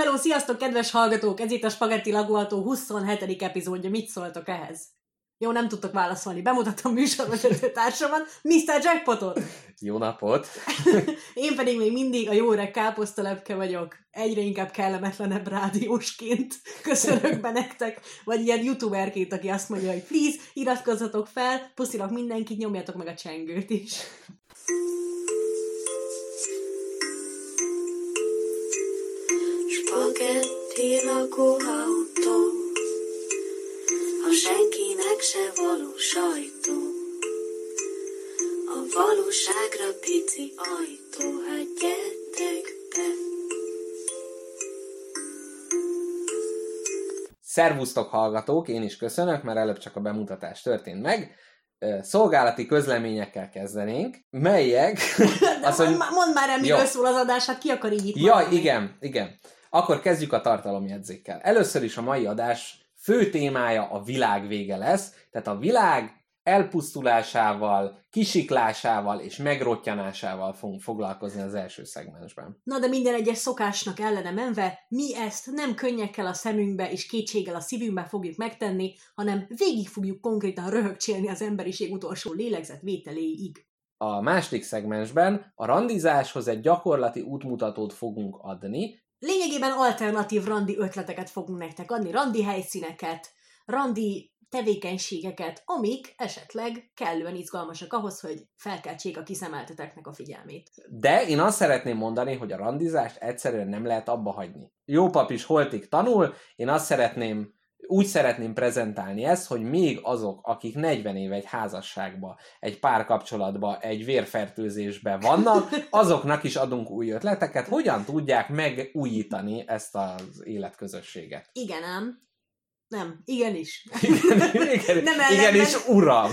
hello, sziasztok, kedves hallgatók! Ez itt a Spagetti Laguató 27. epizódja. Mit szóltok ehhez? Jó, nem tudtok válaszolni. Bemutatom műsorvezető társamat, Mr. Jackpotot. Jó napot! Én pedig még mindig a jó öreg káposztalepke vagyok. Egyre inkább kellemetlenebb rádiósként köszönök be nektek, vagy ilyen youtuberként, aki azt mondja, hogy please, iratkozzatok fel, puszilak mindenkit, nyomjatok meg a csengőt is. Spagetti lakóautó, a senkinek se való sajtó. A valóságra pici ajtó, hát gyertek be. Szervusztok hallgatók, én is köszönök, mert előbb csak a bemutatás történt meg. Szolgálati közleményekkel kezdenénk, melyek... De Azt, mondd, hogy- mondd már el, miről Jó. szól az adás, hát ki akar így itt Ja, maradni? igen, igen. Akkor kezdjük a tartalomjegyzékkel. Először is a mai adás fő témája a világ vége lesz, tehát a világ elpusztulásával, kisiklásával és megrottyanásával fogunk foglalkozni az első szegmensben. Na de minden egyes szokásnak ellene menve, mi ezt nem könnyekkel a szemünkbe és kétséggel a szívünkbe fogjuk megtenni, hanem végig fogjuk konkrétan röhögcsélni az emberiség utolsó lélegzet vételéig. A második szegmensben a randizáshoz egy gyakorlati útmutatót fogunk adni, Lényegében alternatív randi ötleteket fogunk nektek adni, randi helyszíneket, randi tevékenységeket, amik esetleg kellően izgalmasak ahhoz, hogy felkeltsék a kiszemelteteknek a figyelmét. De én azt szeretném mondani, hogy a randizást egyszerűen nem lehet abba hagyni. Jó pap is holtig tanul, én azt szeretném, úgy szeretném prezentálni ezt, hogy még azok, akik 40 éve egy házasságba, egy párkapcsolatba, egy vérfertőzésbe vannak, azoknak is adunk új ötleteket, hogyan tudják megújítani ezt az életközösséget. Igen ám? Nem, igenis. Igen, igen, Nem igenis, uram!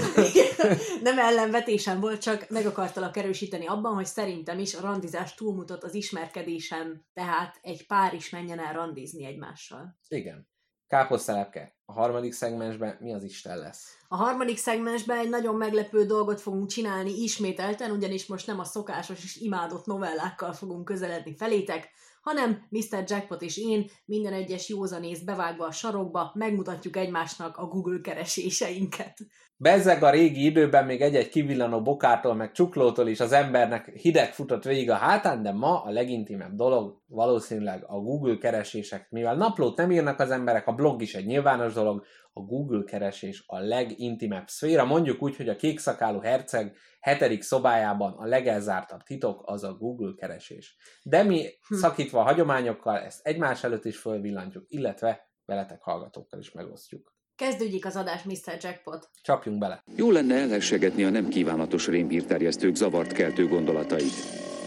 Nem ellenvetésem volt, csak meg akartalak erősíteni abban, hogy szerintem is a randizás túlmutat az ismerkedésen, tehát egy pár is menjen el randizni egymással. Igen. Káposztelepke, a harmadik szegmensben mi az Isten lesz? A harmadik szegmensben egy nagyon meglepő dolgot fogunk csinálni ismételten, ugyanis most nem a szokásos és imádott novellákkal fogunk közeledni felétek, hanem Mr. Jackpot és én minden egyes józanészt bevágva a sarokba megmutatjuk egymásnak a Google kereséseinket. Bezzeg a régi időben még egy-egy kivillanó bokától, meg csuklótól is az embernek hideg futott végig a hátán, de ma a legintimebb dolog valószínűleg a Google keresések. Mivel naplót nem írnak az emberek, a blog is egy nyilvános dolog, a Google keresés a legintimebb szféra. Mondjuk úgy, hogy a kékszakálú herceg hetedik szobájában a legelzártabb titok az a Google keresés. De mi Hm. szakítva a hagyományokkal ezt egymás előtt is fölvillantjuk, illetve veletek hallgatókkal is megosztjuk. Kezdődjék az adás, Mr. Jackpot. Csapjunk bele! Jó lenne elhessegetni a nem kívánatos rémhírterjesztők zavart keltő gondolatait.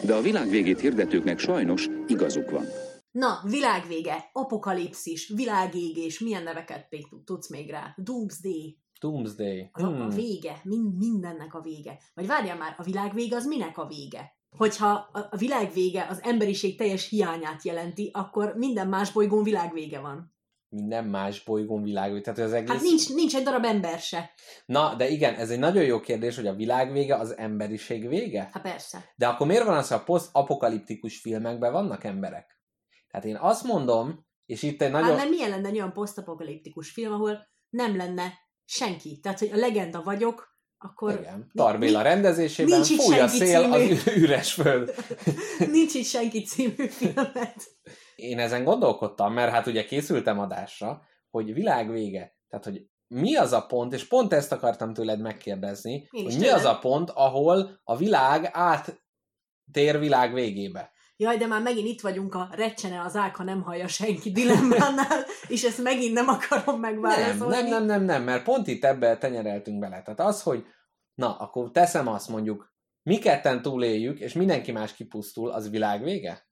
De a világ végét hirdetőknek sajnos igazuk van. Na, világvége, apokalipszis, világégés, milyen neveket tudsz még rá? Doomsday, Doomsday. az a, a Hmm. vége, mind, mindennek a vége. Vagy várjál már, a világ vége az minek a vége? Hogyha a, a világ vége az emberiség teljes hiányát jelenti, akkor minden más bolygón világvége van. minden más bolygón világ, tehát az egész... Hát nincs, nincs egy darab ember se. Na, de igen, ez egy nagyon jó kérdés, hogy a világ vége az emberiség vége? Hát persze. De akkor miért van az, hogy a posztapokaliptikus filmekben vannak emberek? Tehát én azt mondom, és itt egy Hát nagyon... mert milyen lenne egy olyan posztapokaliptikus film, ahol nem lenne senki. Tehát, hogy a legenda vagyok, akkor Igen, Tarbéla rendezésében nincs fúj a szél című. az üres föld. nincs itt senki című filmet. Én ezen gondolkodtam, mert hát ugye készültem adásra, hogy világ vége. Tehát, hogy mi az a pont, és pont ezt akartam tőled megkérdezni, Én hogy mi tőled. az a pont, ahol a világ áttér világ végébe. Jaj, de már megint itt vagyunk a recsene az ág, ha nem hallja senki dilemmánál, és ezt megint nem akarom Nem, megválaszolni. nem, nem, nem, nem, mert pont itt ebbe tenyereltünk bele. Tehát az, hogy na, akkor teszem azt mondjuk, mi ketten túléljük, és mindenki más kipusztul, az világ vége?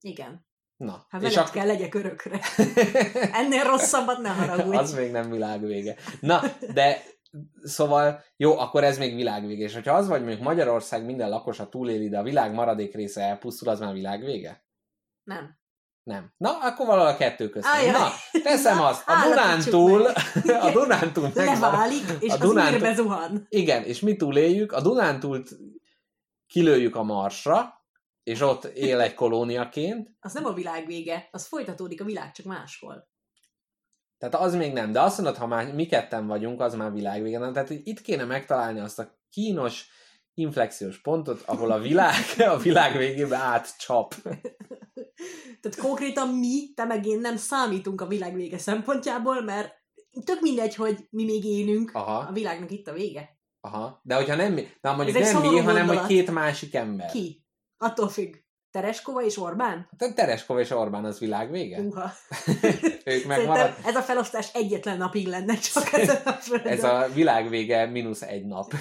Igen. Na, Hát és akkor... kell legyek örökre. Ennél rosszabbat ne haragudj. az még nem világvége. Na, de szóval jó, akkor ez még világvége. És hogyha az vagy, mondjuk Magyarország minden lakosa túléli, de a világ maradék része elpusztul, az már világvége? Nem. Nem. Na, akkor valahol a kettő között. Ajaj. Na, teszem Na, azt, a Dunántúl, a Dunántúl megvan. Leválik, és a az Dunántúl- űrbe zuhan. Igen, és mi túléljük, a Dunántúlt kilőjük a Marsra, és ott él egy kolóniaként, Az nem a világ vége, az folytatódik a világ, csak máshol. Tehát az még nem, de azt mondod, ha már mi ketten vagyunk, az már világvége. Na, Tehát itt kéne megtalálni azt a kínos inflexiós pontot, ahol a világ a világ végébe átcsap. Tehát konkrétan mi, te meg én nem számítunk a világ vége szempontjából, mert tök mindegy, hogy mi még élünk, Aha. a világnak itt a vége. Aha. De hogyha nem mi, na mondjuk Ez nem mi, hanem hogy gondolat. két másik ember. Ki? Attól függ. Tereskova és Orbán? Tehát Tereskov és Orbán az világ vége? Uha. Ők megmarad. ez a felosztás egyetlen napig lenne csak ezen a földön. Ez a világ vége mínusz egy nap.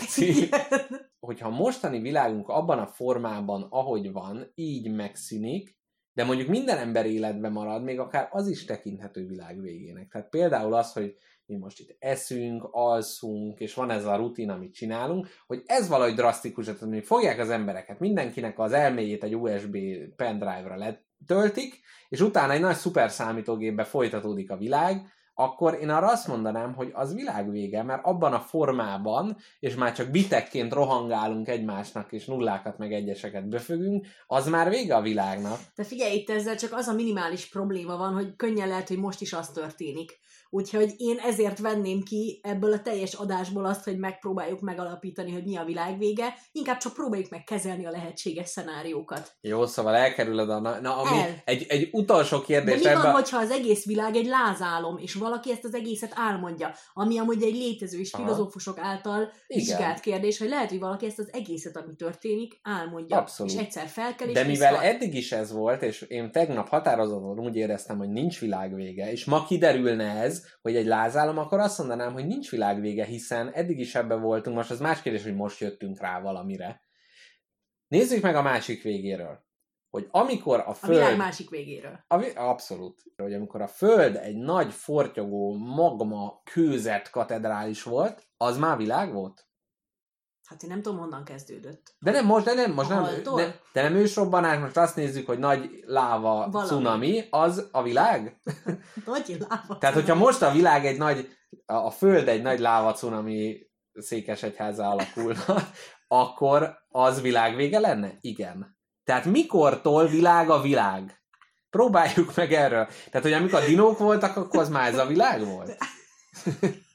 Hogyha a mostani világunk abban a formában, ahogy van, így megszűnik, de mondjuk minden ember életben marad, még akár az is tekinthető világ végének. Tehát például az, hogy mi most itt eszünk, alszunk, és van ez a rutin, amit csinálunk, hogy ez valahogy drasztikus, tehát hogy fogják az embereket, mindenkinek az elméjét egy USB pendrive-ra letöltik, és utána egy nagy szuper számítógépbe folytatódik a világ, akkor én arra azt mondanám, hogy az világvége, mert abban a formában, és már csak bitekként rohangálunk egymásnak, és nullákat meg egyeseket befögünk, az már vége a világnak. De figyelj, itt ezzel csak az a minimális probléma van, hogy könnyen lehet, hogy most is az történik. Úgyhogy én ezért venném ki ebből a teljes adásból azt, hogy megpróbáljuk megalapítani, hogy mi a világ vége, inkább csak próbáljuk meg kezelni a lehetséges szenáriókat. Jó, szóval elkerülöd a... Na, na ami El. egy, egy utolsó De kérdés mi van, ebben... hogyha az egész világ egy lázálom, és valaki ezt az egészet álmodja, ami amúgy egy létező és Aha. filozófusok által vizsgált kérdés, hogy lehet, hogy valaki ezt az egészet, ami történik, álmodja, Abszolút. és egyszer felkel, és De mivel vissza- eddig is ez volt, és én tegnap határozottan úgy éreztem, hogy nincs világvége, és ma kiderülne ez, hogy egy lázálom, akkor azt mondanám, hogy nincs világvége, hiszen eddig is ebben voltunk, most az más kérdés, hogy most jöttünk rá valamire. Nézzük meg a másik végéről. Hogy amikor a a Föld... világ másik végéről. A, abszolút. Hogy amikor a Föld egy nagy, fortyogó, magma, kőzet katedrális volt, az már világ volt? Hát én nem tudom, honnan kezdődött. De nem most, de nem most, nem, Holdtól? de, nem ősrobbanás, most azt nézzük, hogy nagy láva Valami. cunami, az a világ? Nagy lába. Tehát, hogyha most a világ egy nagy, a Föld egy nagy láva cunami székesegyháza alakulna, akkor az világvége lenne? Igen. Tehát mikortól világ a világ? Próbáljuk meg erről. Tehát, hogy amikor a dinók voltak, akkor az már ez a világ volt?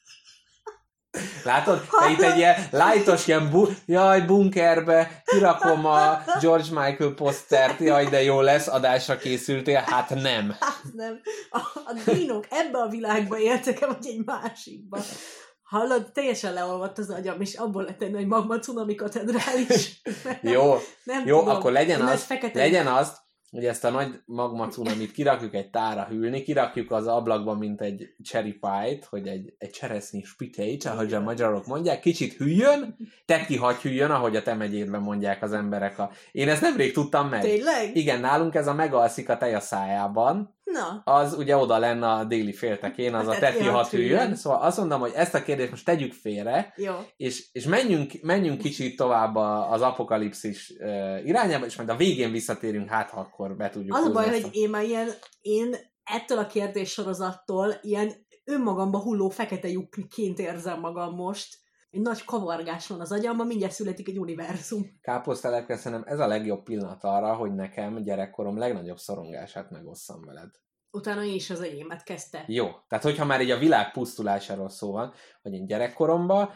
Látod? Te itt egy ilyen lightos, ilyen bu- jaj, bunkerbe kirakom a George Michael posztert, jaj, de jó lesz, adásra készültél. Hát nem. Hát nem. A, a dinók ebbe a világba éltek vagy egy másikba? Hallod, teljesen leolvadt az agyam, és abból lett egy nagy magma cunami katedrális. Jó, nem Jó, tudom. akkor legyen az, legyen az, hogy ezt a nagy magma cunamit kirakjuk egy tára hűlni, kirakjuk az ablakban, mint egy cherry pie-t, hogy egy, egy cseresznyi spitét, ahogy a magyarok mondják, kicsit hűljön, te kihagy hűljön, ahogy a te megyédben mondják az emberek. A... Én ezt nemrég tudtam meg. Tényleg? Igen, nálunk ez a megalszik a tej a szájában, Na, az ugye oda lenne a déli féltekén, az a Hát teti ja, hat hűljön. Szóval azt mondom, hogy ezt a kérdést most tegyük félre, jó. és, és menjünk, menjünk kicsit tovább a- az apokalipszis uh, irányába, és majd a végén visszatérünk, hát ha akkor be tudjuk Az a baj, hogy én már ilyen, én ettől a kérdés sorozattól ilyen önmagamba hulló fekete lyukként érzem magam most. Egy nagy kavargás van az agyamban, mindjárt születik egy univerzum. Káposztelepke, szerintem ez a legjobb pillanat arra, hogy nekem gyerekkorom legnagyobb szorongását megosszam veled. Utána én is az enyémet kezdte. Jó, tehát hogyha már így a világ pusztulásáról szó van, hogy én gyerekkoromban,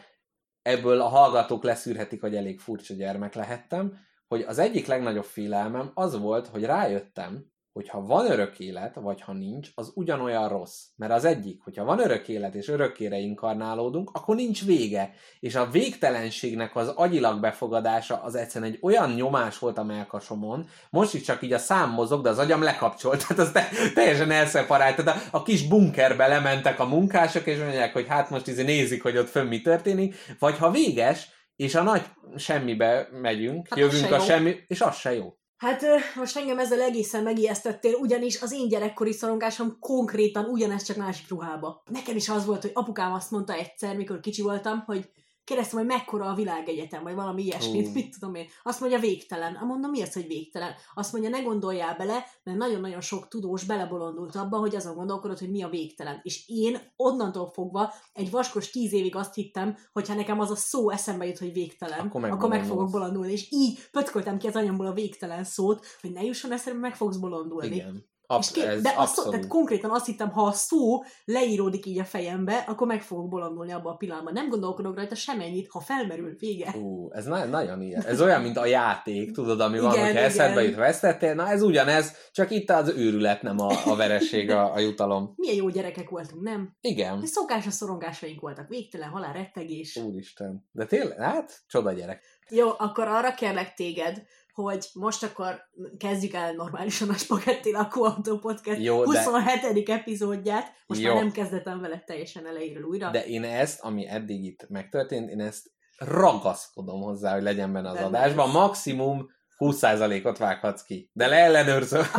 ebből a hallgatók leszűrhetik, hogy elég furcsa gyermek lehettem, hogy az egyik legnagyobb félelmem az volt, hogy rájöttem, hogy ha van örök élet, vagy ha nincs, az ugyanolyan rossz. Mert az egyik, hogyha van örök élet, és örökkére inkarnálódunk, akkor nincs vége. És a végtelenségnek az agyilag befogadása az egyszerűen egy olyan nyomás volt a melkasomon, most is csak így a szám mozog, de az agyam lekapcsolt, tehát az te, teljesen elszeparált. Tehát a, a kis bunkerbe lementek a munkások, és mondják, hogy hát most izé nézik, hogy ott fönn mi történik, vagy ha véges, és a nagy semmibe megyünk, Hát jövünk a jó. semmi, és az se jó. Hát most engem ezzel egészen megijesztettél, ugyanis az én gyerekkori szorongásom konkrétan ugyanez csak másik ruhába. Nekem is az volt, hogy apukám azt mondta egyszer, mikor kicsi voltam, hogy Kérdeztem, hogy mekkora a világegyetem, vagy valami ilyesmit, mit tudom én. Azt mondja, végtelen. Mondom, mi az, hogy végtelen? Azt mondja, ne gondoljál bele, mert nagyon-nagyon sok tudós belebolondult abba, hogy azon gondolkodott, hogy mi a végtelen. És én onnantól fogva egy vaskos tíz évig azt hittem, hogy ha nekem az a szó eszembe jut, hogy végtelen, Akkor akkor, meg fogok bolondulni. És így pötkoltem ki az anyamból a végtelen szót, hogy ne jusson eszembe, meg fogsz bolondulni. Igen. És Absz- ké- ez de a szó, tehát konkrétan azt hittem, ha a szó leíródik így a fejembe, akkor meg fogok bolondulni abban a pillanatban. Nem gondolkodok rajta semennyit, ha felmerül, vége. Ú, ez na- nagyon ilyen. Ez olyan, mint a játék, tudod, ami van, Igen, hogyha igen. eszedbe jut, vesztettél. Na ez ugyanez, csak itt az őrület, nem a, a vereség, a, a jutalom. Milyen jó gyerekek voltunk, nem? Igen. És szokásos szorongásaink voltak, végtelen halál, rettegés. Úristen. De tényleg, hát, csoda gyerek. Jó, akkor arra kérlek téged, hogy most akkor kezdjük el normálisan a Spagetti Lakóautó Podcast Jó, de- 27. epizódját. Most Jó. már nem kezdetem vele teljesen elejéről újra. De én ezt, ami eddig itt megtörtént, én ezt ragaszkodom hozzá, hogy legyen benne az Benne adásban. lesz. Maximum 20%-ot vághatsz ki. De leellenőrzöm.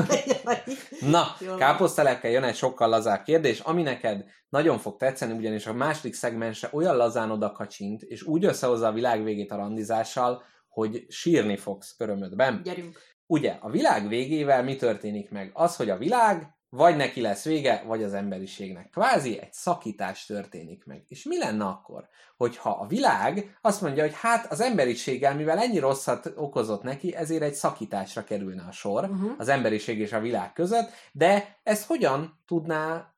Na, káposztelepkel jön egy sokkal lazább kérdés, ami neked nagyon fog tetszeni, ugyanis a második szegmense olyan lazán oda kacsint, és úgy összehozza a világ végét a randizással, hogy sírni fogsz örömödben. Gyerünk. Ugye, a világ végével mi történik meg? Az, hogy a világ vagy neki lesz vége, vagy az emberiségnek. Kvázi egy szakítás történik meg. És mi lenne akkor, hogyha a világ azt mondja, hogy hát az emberiséggel, mivel ennyi rosszat okozott neki, ezért egy szakításra kerülne a sor Uh-huh. az emberiség és a világ között, de ezt hogyan tudná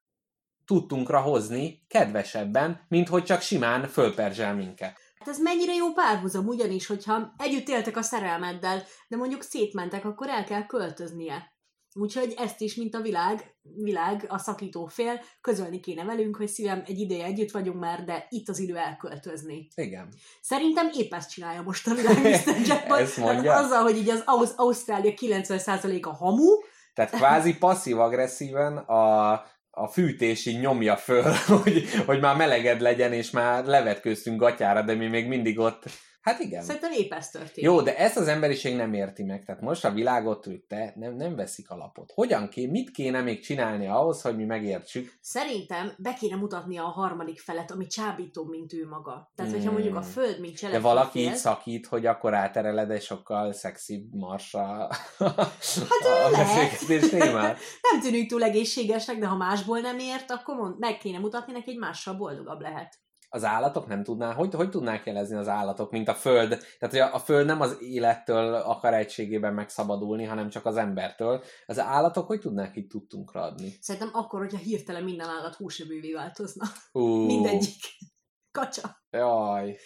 tudtunkra hozni kedvesebben, mint hogy csak simán fölperzsel minket. Hát ez mennyire jó párhuzam, ugyanis, hogyha együtt éltek a szerelmeddel, de mondjuk szétmentek, akkor el kell költöznie. Úgyhogy ezt is, mint a világ, világ, a szakító fél, közölni kéne velünk, hogy szívem, egy ideje együtt vagyunk már, de itt az idő elköltözni. Igen. Szerintem épp ezt csinálja most a világ Mr. Jackpot. Ezt mondja? Hát azzal, hogy így az Ausz- Ausztrália 90%-a hamu, Tehát kvázi passzív-agresszíven a, a fűtési nyomja föl, hogy, hogy már meleged legyen, és már levetkőztünk gatyára, de mi még mindig ott. Hát igen. szerintem épp ez történik. Jó, de ezt az emberiség nem érti meg. Tehát most a világot, te nem, nem veszik alapot. Hogyan ké, mit kéne még csinálni ahhoz, hogy mi megértsük? Szerintem be kéne mutatnia a harmadik felet, ami csábító, mint ő maga. Tehát, hogyha Hmm. mondjuk a Föld, mint De cselekvő valaki fél, így szakít, hogy akkor átereled egy sokkal szexibb marsra Hát, a beszélgetés témát. nem tűnik túl egészségesnek, de ha másból nem ért, akkor mond, meg kéne mutatni neki, hogy mással boldogabb lehet. Az állatok nem tudná, hogy, hogy tudnák jelezni az állatok, mint a föld. Tehát, hogy a, a föld nem az élettől akar egységében megszabadulni, hanem csak az embertől. Az állatok hogy tudnák így tudtunkra adni? Szerintem akkor, hogyha hirtelen minden állat húsevővé változna. Ú, Mindegyik. Kacsa. Jaj,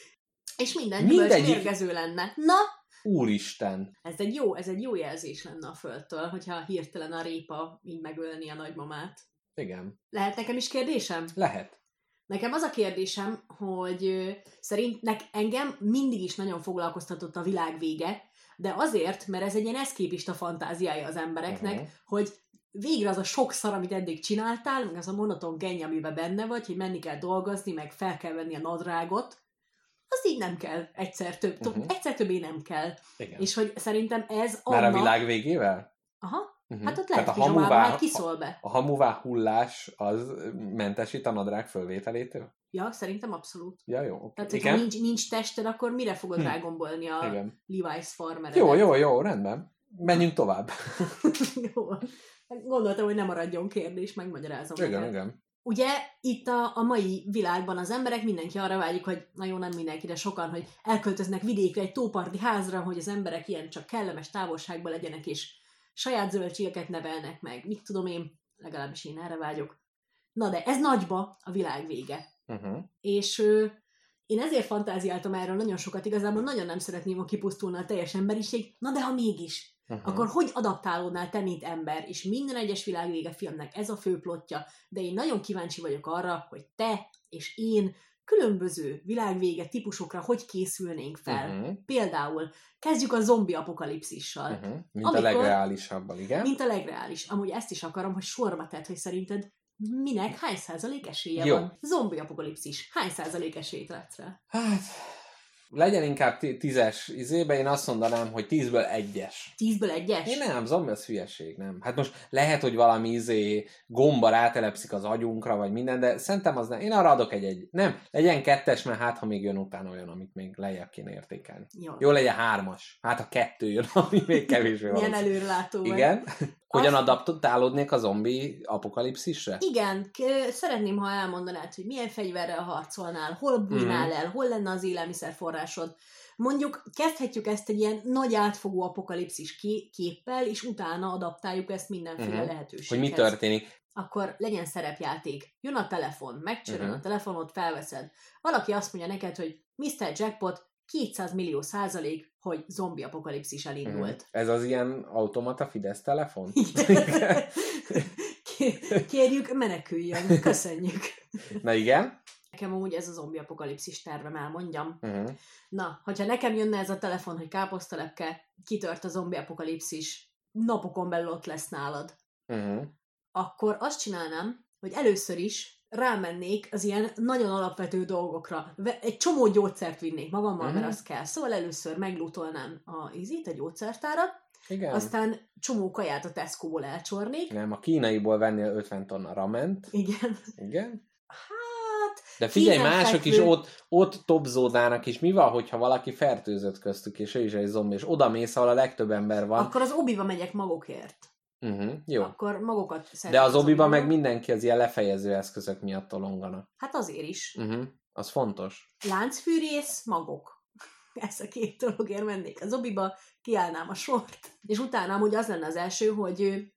És minden Mindegyik. gyümölcs mérgező lenne. Na, úristen. ez egy jó, ez egy jó jelzés lenne a földtől, hogyha hirtelen a répa így megölni a nagymamát. Igen, Lehet nekem is kérdésem? lehet. Nekem az a kérdésem, hogy szerintnek engem mindig is nagyon foglalkoztatott a világ vége, de azért, mert ez egy ilyen eszképista fantáziája az embereknek, Mhm. hogy végre az a sok szar, amit eddig csináltál, meg az a monoton genny, amiben benne vagy, hogy menni kell dolgozni, meg fel kell venni a nadrágot, az így nem kell egyszer több, uh-huh. egyszer többé nem kell. Igen. És hogy szerintem ez Már annak... a világ végével? Aha, Uh-huh. hát ott lehet pizsamában, hát kiszól be. a hamuvá hullás az mentesít a nadrág fölvételétől? Ja, szerintem abszolút. Ja, jó. Okay. Tehát, hogyha Igen? nincs, nincs tested, akkor mire fogod Hm. rágombolni a Igen. Levi's farmer Jó, jó, jó, rendben. Menjünk tovább. jó. Gondoltam, hogy nem maradjon kérdés, megmagyarázom. Igen, neked. igen. Ugye itt a, a mai világban az emberek mindenki arra vágyik, hogy na jó, nem mindenki, de sokan, hogy elköltöznek vidékre egy tóparti házra, hogy az emberek ilyen csak kellemes távolságban legyenek, és saját zöldségeket nevelnek meg. Mit tudom én, legalábbis én erre vágyok. Na de ez nagyba a világ vége. Uh-huh. És ö, én ezért fantáziáltam erről nagyon sokat, igazából nagyon nem szeretném, ha kipusztulna a teljes emberiség, na de ha mégis, Uh-huh. akkor hogy adaptálódnál te, mint ember, és minden egyes világvége filmnek ez a fő plotja, de én nagyon kíváncsi vagyok arra, hogy te és én különböző világvége típusokra hogy készülnénk fel. Uh-huh. Például kezdjük a zombi apokalipszissal, Uh-huh. Mint Amikor- a legreálisabban, igen? mint a legreális. Amúgy ezt is akarom, hogy sorba tedd, hogy szerinted minek hány százalék esélye Jó. van? Zombi apokalipszis. Hány százalék esélyt látsz rá? Hát, legyen inkább tízes izébe, én azt mondanám, hogy tízből egyes. Tízből egyes? Én nem, zombi az hülyeség, nem. Hát most lehet, hogy valami izé gomba rátelepszik az agyunkra, vagy minden, de szerintem az nem. Én arra adok egy egy. Nem, legyen kettes, mert hát, ha még jön utána olyan, amit még lejjebb kéne értékelni. Jó. Jó legyen hármas. Hát, ha kettő jön, ami még kevésbé Milyen valószínű. előrelátó. Igen. Hogyan Azt- adaptálódnék a zombi apokalipszisre? Igen, k- szeretném, ha elmondanád, hogy milyen fegyverrel harcolnál, hol bújnál Mhm. el, hol lenne az élelmiszerforrásod. Mondjuk kezdhetjük ezt egy ilyen nagy átfogó apokalipszis ké- képpel, és utána adaptáljuk ezt mindenféle Mhm. lehetőséghez. Hogy mi történik? Akkor legyen szerepjáték. Jön a telefon, megcsörön Mhm. a telefonot, felveszed. Valaki azt mondja neked, hogy Mr. Jackpot 200 millió százalék, hogy zombi apokalipszis elindult. Mhm. Ez az ilyen automata Fidesz telefon? Ké- Kérjük, meneküljön. Köszönjük. Na igen. Nekem amúgy ez a zombi apokalipszis tervem, elmondjam. Uh-huh. Na, hogyha nekem jönne ez a telefon, hogy káposztalepke, kitört a zombi apokalipszis, napokon belül ott lesz nálad, Uh-huh. akkor azt csinálnám, hogy először is rámennék az ilyen nagyon alapvető dolgokra. Egy csomó gyógyszert vinnék magammal, Mhm. mert az kell. Szóval először meglutolnám a izit, a gyógyszertárat, Igen. aztán csomó kaját a Tesco-ból elcsornék. Nem, a kínaiból vennél 50 tonna rament. Igen. Igen. Hát, De figyelj, mások is ott, ott topzódnának, és mi van, hogyha valaki fertőzött köztük, és ő is egy zombi, és oda mész, ahol a legtöbb ember van. akkor az obiba megyek magokért. Uh-huh. Jó. Akkor magokat De szerzek az obiba obiból. meg mindenki az ilyen lefejező eszközök miatt tolonganak. Hát azért is. Uh-huh. Az fontos. Láncfűrész, magok. Ez a két dologért mennék az obiba, kiállnám a sort, és utána amúgy az lenne az első, hogy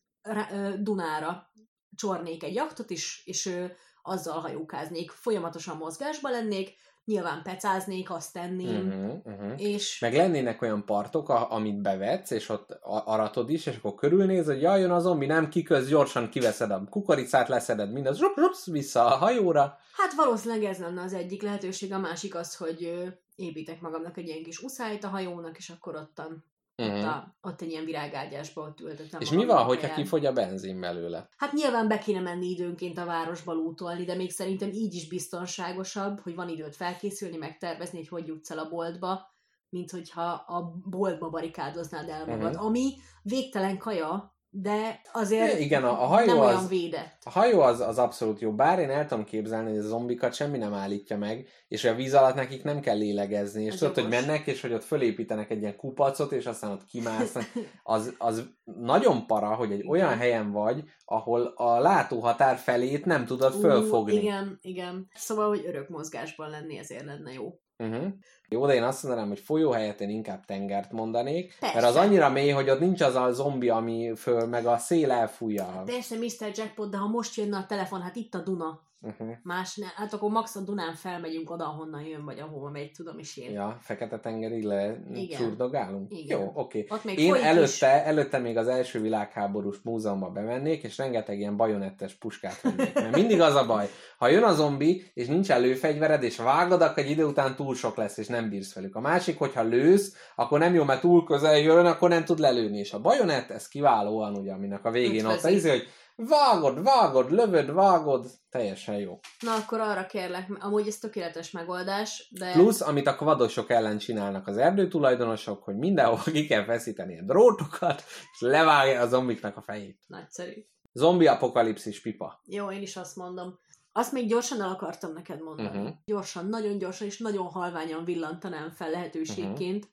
Dunára csornék egy jaktot is, és azzal hajókáznék. Folyamatosan mozgásban lennék, nyilván pecáznék, azt tenném, Uh-huh. Uh-huh. és Meg lennének olyan partok, a- amit bevetsz, és ott aratod is, és akkor körülnéz, hogy jaj, jön a zombi, nem kiköz, gyorsan kiveszed a kukoricát, leszeded mindaz, zsup, zsup, vissza a hajóra. hát valószínűleg ez lenne az egyik lehetőség, a másik az, hogy építek magamnak egy ilyen kis uszályt a hajónak, és akkor ottan Uh-huh. ott, a, ott egy ilyen virágágyásba ott ültetem És mi van, hogyha kifogy a benzin belőle? Hát nyilván be kéne menni időnként a városba lútolni, de még szerintem így is biztonságosabb, hogy van időt felkészülni, megtervezni, hogy hogy jutsz el a boltba, mint hogyha a boltba barikádoznád el magad. Mhm. Ami végtelen kaja, de azért Igen, a- a hajó nem az- olyan védett. A hajó az, az abszolút jó, bár én el tudom képzelni, hogy a zombikat semmi nem állítja meg, és a víz alatt nekik nem kell lélegezni, és tudod, hogy mennek, és hogy ott fölépítenek egy ilyen kupacot, és aztán ott kimásznak. Az, az nagyon para, hogy egy Igen. olyan helyen vagy, ahol a látóhatár felét nem tudod fölfogni. Ú, igen, igen. Szóval, hogy örök mozgásban lenni, ezért lenne jó. Uh-huh. Jó, de én azt mondanám, hogy folyó helyett én inkább tengert mondanék, Persze. mert az annyira mély, hogy ott nincs az a zombi, ami föl, meg a szél elfújja. Persze, Mr. Jackpot, de ha most jönne a telefon, hát itt a Duna. Uh-huh. Más ne, hát akkor max a Dunán felmegyünk oda, ahonnan jön, vagy ahova megy, tudom is én. Ja, Fekete-tengerig le csurdogálunk? Jó, oké. Ott még Én folyik is. előtte, előtte még az első világháborús múzeumba bemennék, és rengeteg ilyen bajonettes puskát vennék. Mert mindig az a baj, ha jön a zombi, és nincs előfegyvered, és vágod, akkor egy idő után túl sok lesz, és nem bírsz velük. A másik, hogyha lősz, akkor nem jó, mert túl közel jön, akkor nem tud lelőni. És a bajonett, ez kiválóan, ugye, aminek a végén ott Ütvözi. az, hogy vágod, vágod, lövöd, vágod, teljesen jó. Na akkor arra kérlek, amúgy ez tökéletes megoldás, de Plusz, amit a kvadosok ellen csinálnak az erdőtulajdonosok, hogy mindenhol ki kell feszíteni a drótokat, és levágja a zombiknak a fejét. nagyszerű. Zombi apokalipszis pipa. Jó, én is azt mondom. Azt még gyorsan el akartam neked mondani. Uh-huh. Gyorsan, nagyon gyorsan és nagyon halványan villantanám fel lehetőségként, uh-huh.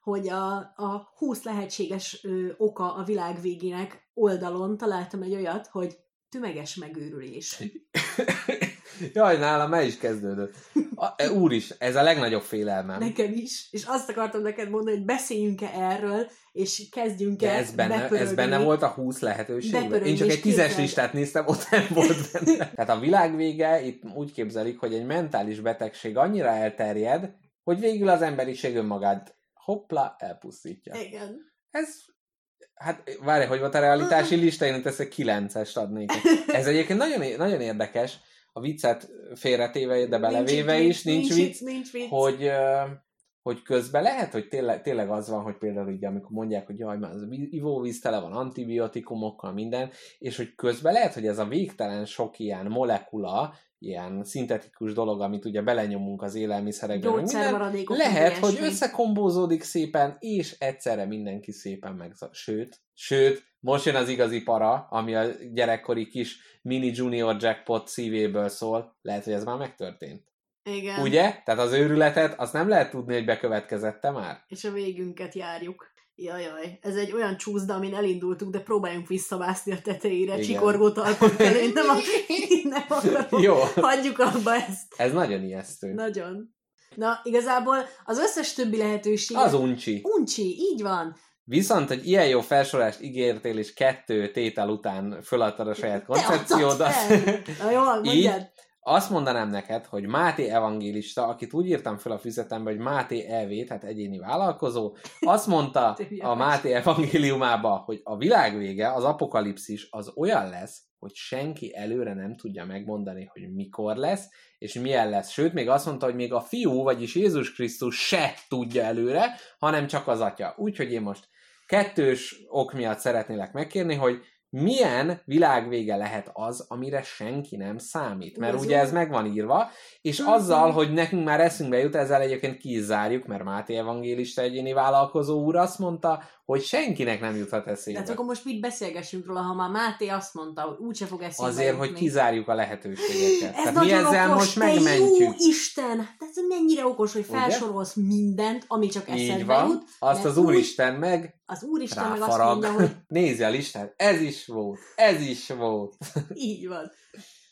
hogy a, a 20 lehetséges ö, oka a világ végének oldalon találtam egy olyat, hogy tömeges megőrülés. Jaj, nálam el is kezdődött. A, e, úr is, ez a legnagyobb félelmem. Nekem is. És azt akartam neked mondani, hogy beszéljünk-e erről, és kezdjünk el ez benne, ez benne volt a 20 lehetőségben? Én csak egy tízes listát néztem, ott nem volt benne. Tehát a világ vége, itt úgy képzelik, hogy egy mentális betegség annyira elterjed, hogy végül az emberiség önmagát hoppla, elpusztítja. Igen. Ez, hát várj, hogy volt a realitási lista, én itt ezt egy 9-est adnék. Ez egyébként nagyon, nagyon érdekes, a viccet félretéve, de belevéve Nincs is, nincs, vicc, vicc, nincs vicc. hogy, hogy közben lehet, hogy tényleg, tényleg az van, hogy például ugye, amikor mondják, hogy jaj, már az ivóvíz tele van antibiotikumokkal, minden, és hogy közben lehet, hogy ez a végtelen sok ilyen molekula, ilyen szintetikus dolog, amit ugye belenyomunk az élelmiszerekbe, Gyógyszermaradékok, lehet, hogy összekombózódik szépen, és egyszerre mindenki szépen meg... Sőt, sőt, most jön az igazi para, ami a gyerekkori kis mini junior jackpot szívéből szól. Lehet, hogy ez már megtörtént. Igen. Ugye? Tehát az őrületet, azt nem lehet tudni, hogy bekövetkezette már. És a végünket járjuk. Jajaj, ez egy olyan csúszda, amin elindultunk, de próbáljunk visszamászni a tetejére, Igen. csikorgó talpon felé, nem, a, nem akarom. Jó. Hagyjuk abba ezt. Ez nagyon ijesztő. Nagyon. Na, igazából az összes többi lehetőség... Az uncsi. Uncsi, így van. Viszont, hogy ilyen jó felsorolást ígértél, és kettő tétel után föladtad a saját koncepciódat. Na jó, mondjad. Azt mondanám neked, hogy Máté evangélista, akit úgy írtam fel a füzetembe, hogy Máté EV, tehát egyéni vállalkozó, azt mondta a. Máté evangéliumába, hogy a világ vége, az apokalipszis az olyan lesz, hogy senki előre nem tudja megmondani, hogy mikor lesz, és milyen lesz. Sőt, még azt mondta, hogy még a fiú, vagyis Jézus Krisztus se tudja előre, hanem csak az atya. Úgyhogy én most kettős ok miatt szeretnélek megkérni, hogy milyen világvége lehet az, amire senki nem számít. Mert ugye ez meg van írva, és azzal, hogy nekünk már eszünkbe jut, ezzel egyébként ki is zárjuk, mert Máté evangélista egyéni vállalkozó úr azt mondta, hogy senkinek nem juthat De eszébe. hát akkor most mit beszélgessünk róla, ha már Máté azt mondta, hogy úgyse fog eszébe Azért, hogy jutni. kizárjuk a lehetőségeket. Ez Tehát mi ezzel okos, most te jó megmentjük. Isten! De ez mennyire okos, hogy Ugye? felsorolsz mindent, ami csak Így eszedbe van. jut. Azt az Úristen meg Az Úristen meg azt mondja, hogy Nézi a listát. Ez is volt. Ez is volt. így van.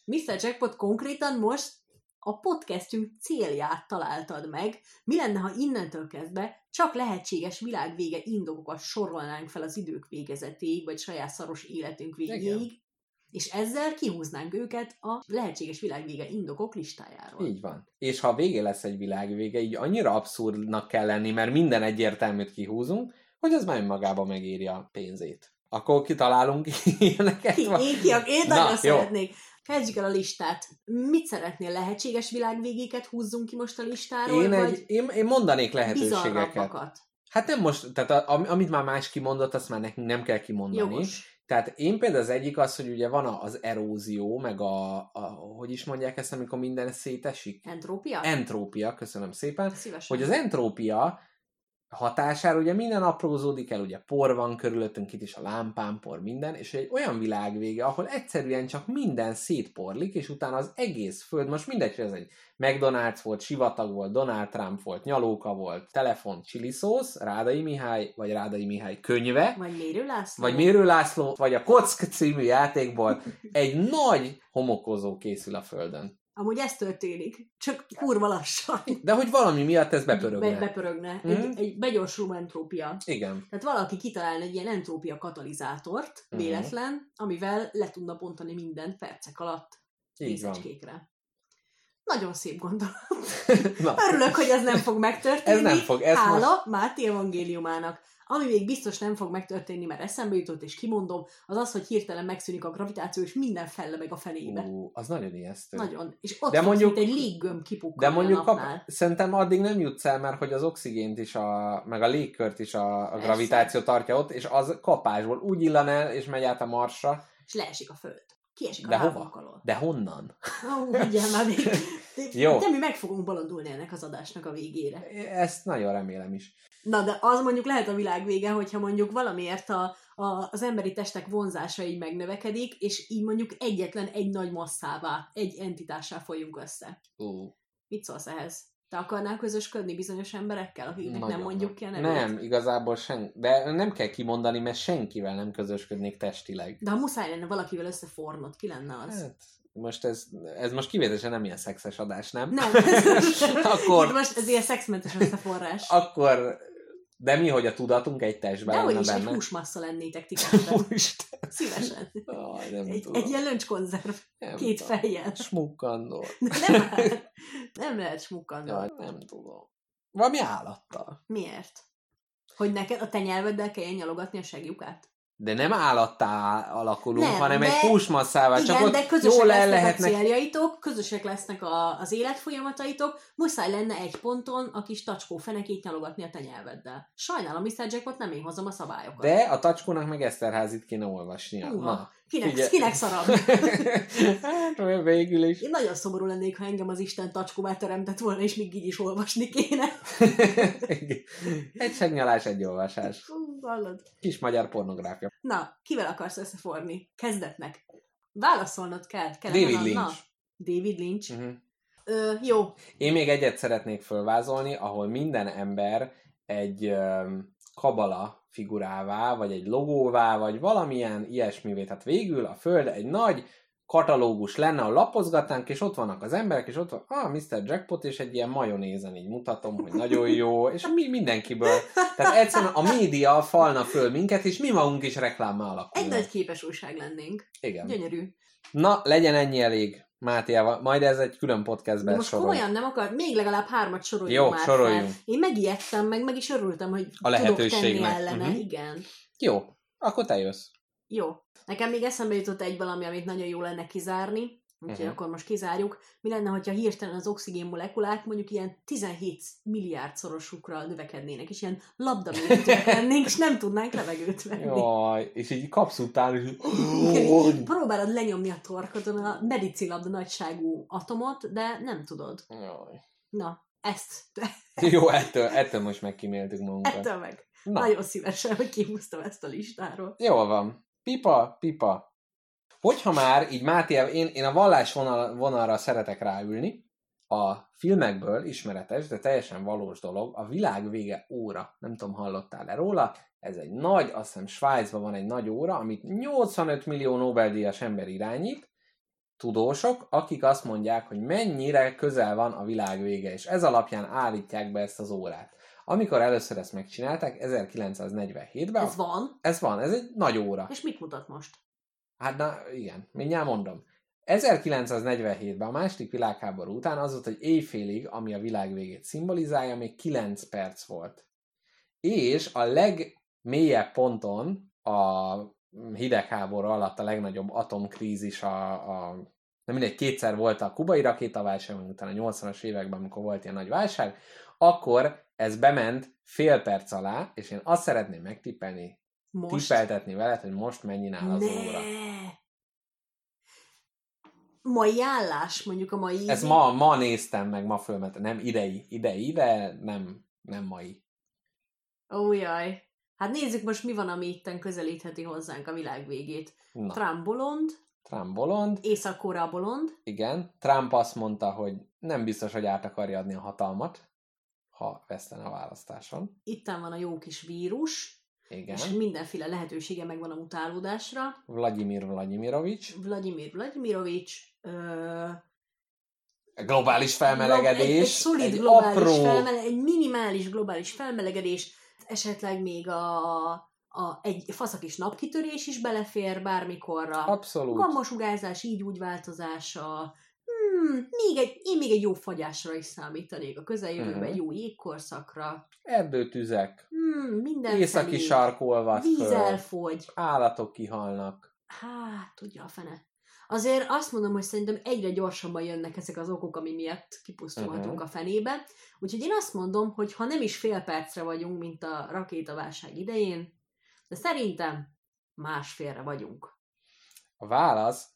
Mr. Jackpot konkrétan most a podcastünk célját találtad meg. Mi lenne, ha innentől kezdve csak lehetséges világvége indokokat sorolnánk fel az idők végezetéig, vagy saját szaros életünk végéig, Igen. és ezzel kihúznánk őket a lehetséges világvége indokok listájáról. Így van. És ha a végé lesz egy világvége, így annyira abszurdnak kell lenni, mert minden egyértelműt kihúzunk, hogy az már önmagában megéri a pénzét. Akkor kitalálunk ilyeneket. Én, ki, én Na, nagyon jó. szeretnék. Kezdjük el a listát. Mit szeretnél? Lehetséges világvégéket húzzunk ki most a listáról, Én, vagy egy, én, én mondanék lehetőségeket. Hát nem most, tehát a, am- amit már más kimondott, azt már nekünk nem kell kimondani. Jogos. Tehát én például az egyik az, hogy ugye van az erózió, meg a, a hogy is mondják ezt, amikor minden szétesik? Entrópia? Entrópia, köszönöm szépen. Szívesen. Hogy az entrópia hatására ugye minden aprózódik el, ugye por van körülöttünk, itt is a lámpán, por minden, és egy olyan világvége, ahol egyszerűen csak minden szétporlik, és utána az egész föld, most mindegy, hogy ez egy McDonald's volt, sivatag volt, Donald Trump volt, nyalóka volt, telefon, chili szósz, Rádai Mihály, vagy Rádai Mihály könyve, Vagy Mérő László? vagy Mérő László, vagy a Kock című játékból egy nagy homokozó készül a földön. Amúgy ez történik. Csak kurva lassan. De hogy valami miatt ez bepörögne. Be, bepörögne. Mhm. Egy, egy begyorsuló entrópia. Igen. Tehát valaki kitalálna egy ilyen entrópia katalizátort, Mhm. véletlen, amivel le tudna bontani mindent percek alatt Így van. Nagyon szép gondolat. Na, Örülök, hogy ez nem fog megtörténni. Ez nem fog, ez Hála most- Máté evangéliumának. Ami még biztos nem fog megtörténni, mert eszembe jutott, és kimondom, az az, hogy hirtelen megszűnik a gravitáció, és minden fellebeg a fenébe. Ú, az nagyon ijesztő. Nagyon. És ott De mondjuk- egy léggömb kipukkan De mondjuk kap, szerintem addig nem jutsz el, mert hogy az oxigént is, a, meg a légkört is a, a gravitáció tartja ott, és az kapásból úgy illan el, és megy át a marsra. És leesik a föld. Kiesik De a hova? lábunk alól. De honnan? Ó, hagyjál már még. De, Jó. de mi meg fogunk bolondulni ennek az adásnak a végére. Ezt nagyon remélem is. Na, de az mondjuk lehet a világ vége, hogyha mondjuk valamiért a, a, az emberi testek vonzása így megnövekedik, és így mondjuk egyetlen egy nagy masszává, egy entitássá folyunk össze. Ú, Mit szólsz ehhez? Te akarnál közösködni bizonyos emberekkel, akiknek nem mondjuk ki a nevét? Nem, igazából sen, de nem kell kimondani, mert senkivel nem közösködnék testileg. De ha muszáj lenne valakivel összefornod, ki lenne az? Hát, most ez, ez most kivételesen nem ilyen szexes adás, nem? Nem. Akkor- Itt most ez ilyen szexmentes összeforrás. Akkor, de mi, hogy a tudatunk egy testben lenne is egy benne? húsmassza lennétek ti. Úristen. Szívesen. Aj, nem Egy, tudom. egy ilyen löncskonzerv nem két tudom. fejjel. Smukkandó. Nem, nem lehet smukkandó. Jaj, nem tudom. Valami állattal. Miért? Hogy neked a te nyelveddel kelljen nyalogatni a segjukát? De nem állattá alakulunk, Nem, hanem egy de- húsmasszával. Csak Igen, ott de közösek jól el lesznek a lehetnek céljaitok, közösek lesznek a, az életfolyamataitok, muszáj lenne egy ponton a kis tacskó fenekét nyalogatni a te nyelveddel. Sajnálom, Mr. Jackpot, nem én hozom a szabályokat. De a tacskónak meg Eszterházit kéne olvasnia. Húha, Na, kinek, kinek szarabb? hát végül is. Én nagyon szomorú lennék, ha engem az Isten tacskóvá teremtett volna, és még így is olvasni kéne. egy segnyalás, egy olvasás. Hallod? Kis magyar pornográfia. Na, kivel akarsz összeforni? Kezdetnek. Válaszolnod kell. Kellene David na- Lynch. David Lynch. Uh-huh. Ö, jó, Én még egyet szeretnék fölvázolni, ahol minden ember egy öm, kabala figurává, vagy egy logóvá, vagy valamilyen ilyesmivé. Tehát végül a Föld egy nagy katalógus lenne, ahol lapozgatnánk, és ott vannak az emberek, és ott van, ah, Mr. Jackpot, és egy ilyen majonézen így mutatom, hogy nagyon jó, és mi mindenkiből. Tehát egyszerűen a média falna föl minket, és mi magunk is reklámmá egy alakulunk. nagy képes újság lennénk. Igen. Gyönyörű. Na, legyen ennyi elég, Máté, majd ez egy külön De podcastben most sorol. komolyan nem akar, még legalább hármat soroljunk Jó, már soroljunk. fel. Én megijedtem, meg meg is örültem, hogy A tudok tenni lehetőségnek. ellene. Mhm. Igen. Jó, akkor te jössz. Jó. Nekem még eszembe jutott egy valami, amit nagyon jó lenne kizárni, úgyhogy Mhm. akkor most kizárjuk. Mi lenne, hogyha hirtelen az oxigén molekulák mondjuk ilyen 17 milliárd szorosukra növekednének, és ilyen labdaméretűek lennénk, és nem tudnánk levegőt venni. Jaj, és így kapsz után, és Próbálod lenyomni a torkodon a medicilabda nagyságú atomot, de nem tudod. Jaj. Na, ezt, Jó, ettől, ettől most megkíméltük magunkat. ettől meg. Na, Nagyon szívesen, hogy kihúztam ezt a listáról. jól van. Pipa, pipa. Hogyha már így Máté, én, én a vallás vonal, vonalra szeretek ráülni, a filmekből ismeretes, de teljesen valós dolog, a világ vége óra. Nem tudom, hallottál-e róla? Ez egy nagy, azt hiszem Svájcban van egy nagy óra, amit 85 millió Nobel-díjas ember irányít, tudósok, akik azt mondják, hogy mennyire közel van a világ vége, és ez alapján állítják be ezt az órát. Amikor először ezt megcsinálták, 1947-ben, Ez van. ez van, ez egy nagy óra. És mit mutat most? Hát na, igen, mindjárt mondom. 1947-ben, a második világháború után az volt, hogy éjfélig, ami a világ végét szimbolizálja, még 9 perc volt. És a legmélyebb ponton a hidegháború alatt a legnagyobb atomkrízis a, a nem mindegy, kétszer volt a kubai rakétaválság, meg utána a 80-as években, amikor volt ilyen nagy válság, akkor ez bement fél perc alá, és én azt szeretném megtippelni, Most? tippeltetni veled, hogy most mennyi áll az ne. óra. Mai állás, mondjuk a mai... Ez ma, ma néztem meg, ma fölmentem. Nem idei, idei, de nem, nem mai. Ó, jaj. Hát nézzük most, mi van, ami itten közelítheti hozzánk a világ végét. Na, Trump bolond, Trump bolond, Észak-Korea bolond, igen. Trump azt mondta, hogy nem biztos, hogy át akarja adni a hatalmat, ha vesztene a választáson. itten van a jó kis vírus, Igen. és mindenféle lehetősége megvan a mutálódásra. Vladimir Vladimirovics. Vladimir Vladimirovics, ö, Globális Egy, felmelegedés. egy szolid egy globális apró... felmele, egy minimális globális felmelegedés, esetleg még a, a, egy faszakis napkitörés is belefér bármikorra. Abszolút. Gammasugárzás, így úgy változása. Hmm, még egy, én még egy jó fagyásra is számítanék a közeljövőben, Mhm. egy jó jégkorszakra. Erdőtüzek. Hmm, minden Északi sark olvad Víz föl. elfogy. Állatok kihalnak. Hát, tudja a fene. Azért azt mondom, hogy szerintem egyre gyorsabban jönnek ezek az okok, ami miatt kipusztulhatunk Mhm. a fenébe. Úgyhogy én azt mondom, hogy ha nem is fél percre vagyunk, mint a rakétaválság idején, de szerintem másfélre vagyunk. A válasz,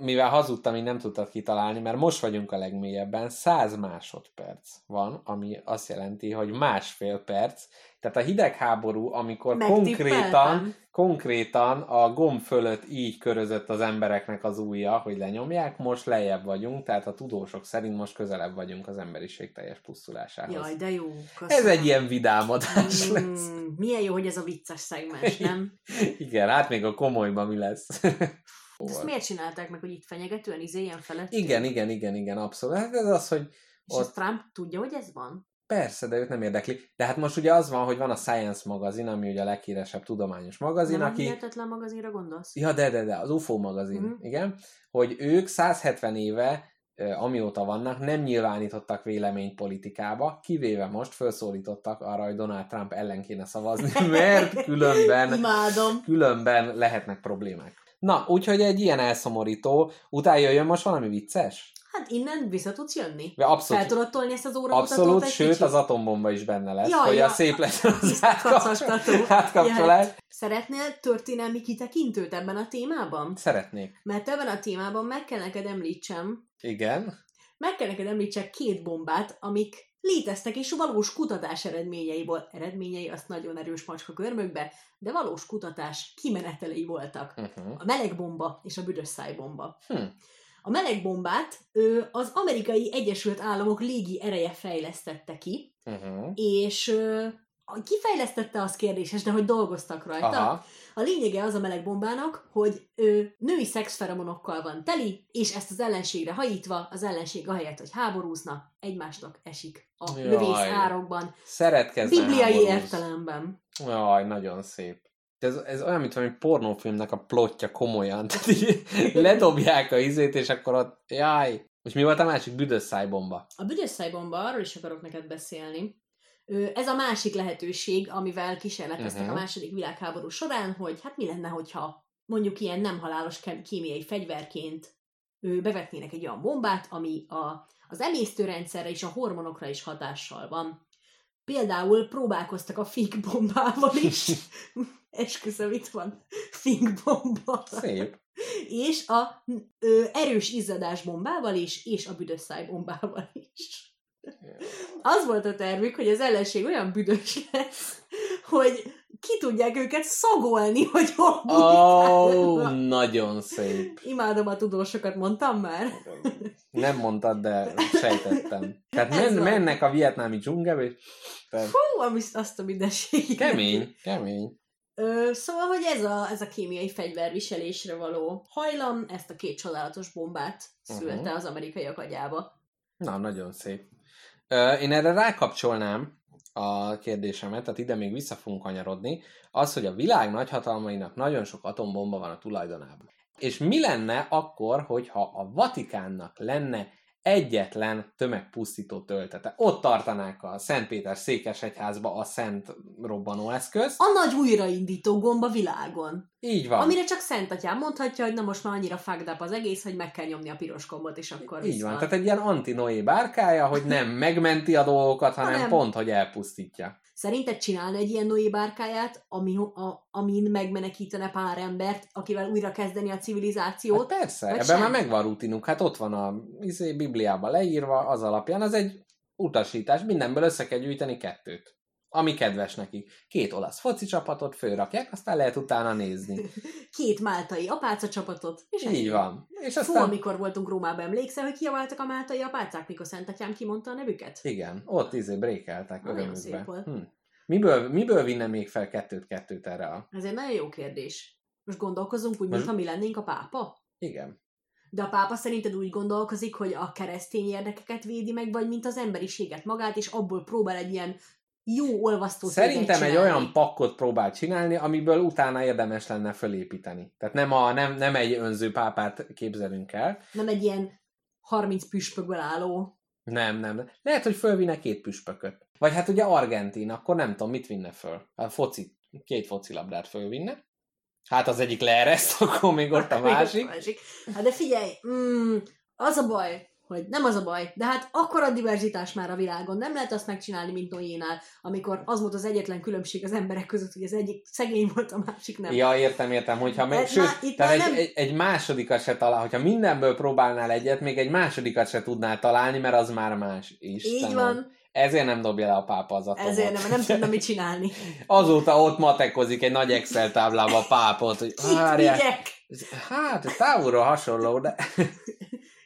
mivel hazudtam, így nem tudtad kitalálni, mert most vagyunk a legmélyebben, 100 másodperc van, ami azt jelenti, hogy másfél perc. Tehát a hidegháború, amikor konkrétan, konkrétan a gomb fölött így körözött az embereknek az ujja, hogy lenyomják, most lejjebb vagyunk, tehát a tudósok szerint most közelebb vagyunk az emberiség teljes pusztulásához. Jaj, de jó. Ez Köszönöm. egy ilyen vidámadás lesz. Mm, milyen jó, hogy ez a vicces szegmens, nem? Igen, hát még a komolyban mi lesz. Ezt miért csinálták meg, hogy itt fenyegetően izéljen felett? Igen, igen, igen, igen, abszolút. Hát ez az, hogy És ott- Trump tudja, hogy ez van? Persze, de őt nem érdekli. De hát most ugye az van, hogy van a Science magazin, ami ugye a leghíresebb tudományos magazin, nem aki... hihetetlen magazinra gondolsz? Ja, de, de, de, az UFO magazin, Mhm. igen, hogy ők 170 éve amióta vannak, nem nyilvánítottak véleményt politikába, kivéve most felszólítottak arra, hogy Donald Trump ellen kéne szavazni, mert különben, különben lehetnek problémák. Na, úgyhogy egy ilyen elszomorító. Utána jöjjön most valami vicces? Hát innen vissza tudsz jönni. Vagy abszolút, Fel tudod tolni ezt az óra abszolút sőt, az atombomba is benne lesz, Jaj, hogy ja. a szép lesz az Kacagtató. átkapcsol- átkapcsolás. Szeretnél történelmi kitekintőt ebben a témában? Szeretnék. Mert ebben a témában meg kell neked említsem, Igen. meg kell neked említsek két bombát, amik léteztek, és valós kutatás eredményeiból, eredményei azt nagyon erős macska körmökbe, de valós kutatás kimenetelei voltak. Uh-huh. A melegbomba és a büdös szájbomba. Hm. A melegbombát ö, az amerikai Egyesült Államok légi ereje fejlesztette ki, Uh-huh. és ö, kifejlesztette az kérdéses, de hogy dolgoztak rajta. Aha. A lényege az a melegbombának, hogy ö, női szexferomonokkal van teli, és ezt az ellenségre hajítva, az ellenség ahelyett, hogy háborúzna, egymásnak esik a Jaj. lövész árokban. Szeretkezne Bibliai háborúzni. értelemben. Jaj, nagyon szép. Ez, ez olyan, mint valami pornófilmnek a plotja komolyan. Tehát így ledobják a izét, és akkor ott, jaj. És mi volt a másik? Büdös szájbomba. A büdös szájbomba, arról is akarok neked beszélni. Ez a másik lehetőség, amivel kísérleteztek Mhm. a második világháború során, hogy hát mi lenne, hogyha mondjuk ilyen nem halálos kémiai fegyverként bevetnének egy olyan bombát, ami a, az emésztőrendszerre és a hormonokra is hatással van. Például próbálkoztak a fink bombával is. Esküszöm, itt van fink bomba. Szép. És a ö, erős izzadás bombával is, és a büdös száj bombával is. Az volt a tervük, hogy az ellenség olyan büdös lesz, hogy ki tudják őket szagolni, hogy hol oh, nagyon szép. Imádom a tudósokat, mondtam már. Nem mondtad, de sejtettem. Tehát men, mennek a vietnámi dzsungelbe, és tehát Hú, ami azt a mindenségét. kemény, kemény. Ö, szóval, hogy ez a, ez a kémiai fegyverviselésre való hajlam, ezt a két csodálatos bombát szülte Mhm. az amerikaiak agyába. Na, nagyon szép. Én erre rákapcsolnám a kérdésemet, tehát ide még vissza fogunk kanyarodni, az, hogy a világ nagyhatalmainak nagyon sok atombomba van a tulajdonában. És mi lenne akkor, hogyha a Vatikánnak lenne egyetlen tömegpusztító töltete? Ott tartanák a Szentpéter székesegyházba a szent robbanóeszközt. A nagy újraindító gomba világon. Így van. Amire csak Szent Atyám mondhatja, hogy na most már annyira fucked up az egész, hogy meg kell nyomni a piros gombot, és akkor Így visz van, tehát egy ilyen anti-Noé bárkája, hogy nem megmenti a dolgokat, hanem Hanem- pont, hogy elpusztítja. Szerinted csinálna egy ilyen Noé bárkáját, ami, a, amin megmenekítene pár embert, akivel újra kezdeni a Hát civilizációt? persze, Vagy ebben sem? már megvan rutinunk, hát ott van a izé, Bibliában leírva, az alapján, az egy utasítás, mindenből össze kell gyűjteni kettőt. Ami kedves neki. Két olasz foci csapatot fölrakják, aztán lehet utána nézni. Két máltai apáca csapatot, és Így ennyi. van. És Fú, aztán... amikor voltunk Rómában, emlékszel, hogy kiabáltak a máltai apácák, mikor Szent Atyám kimondta a nevüket? Igen, ott izé brékeltek örömükbe. Hm. Miből, miből vinne még fel kettőt-kettőt erre a... Ez egy nagyon jó kérdés. Most gondolkozunk úgy, Most- mintha mi lennénk a pápa? Igen. De a pápa szerinted úgy gondolkozik, hogy a keresztény érdekeket védi meg, vagy mint az emberiséget magát, és abból próbál egy ilyen jó olvasztó Szerintem egy olyan pakkot próbál csinálni, amiből utána érdemes lenne fölépíteni. Tehát nem, a, nem, nem egy önző pápát képzelünk el. Nem egy ilyen 30 püspökből álló. Nem, nem. Lehet, hogy fölvinne két püspököt. Vagy hát ugye Argentin, akkor nem tudom, mit vinne föl. A foci, két focilabdát fölvinne. Hát az egyik leereszt, akkor még ott a másik. Hát de figyelj, mm, az a baj, hogy nem az a baj, de hát akkora diverzitás már a világon, nem lehet azt megcsinálni, mint Noénál, amikor az volt az egyetlen különbség az emberek között, hogy az egyik szegény volt, a másik nem. Ja, értem, értem, hogyha meg, sőt, már- itt tehát egy, nem- egy, egy másodikat se talál, hogyha mindenből próbálnál egyet, még egy másodikat se tudnál találni, mert az már más is. Így van, Ezért nem dobja le a pápa az atomot. ezért nem, nem tudna mit csinálni. Azóta ott matekozik egy nagy Excel táblába a pápot, hogy várjál, hát távolról hasonló, de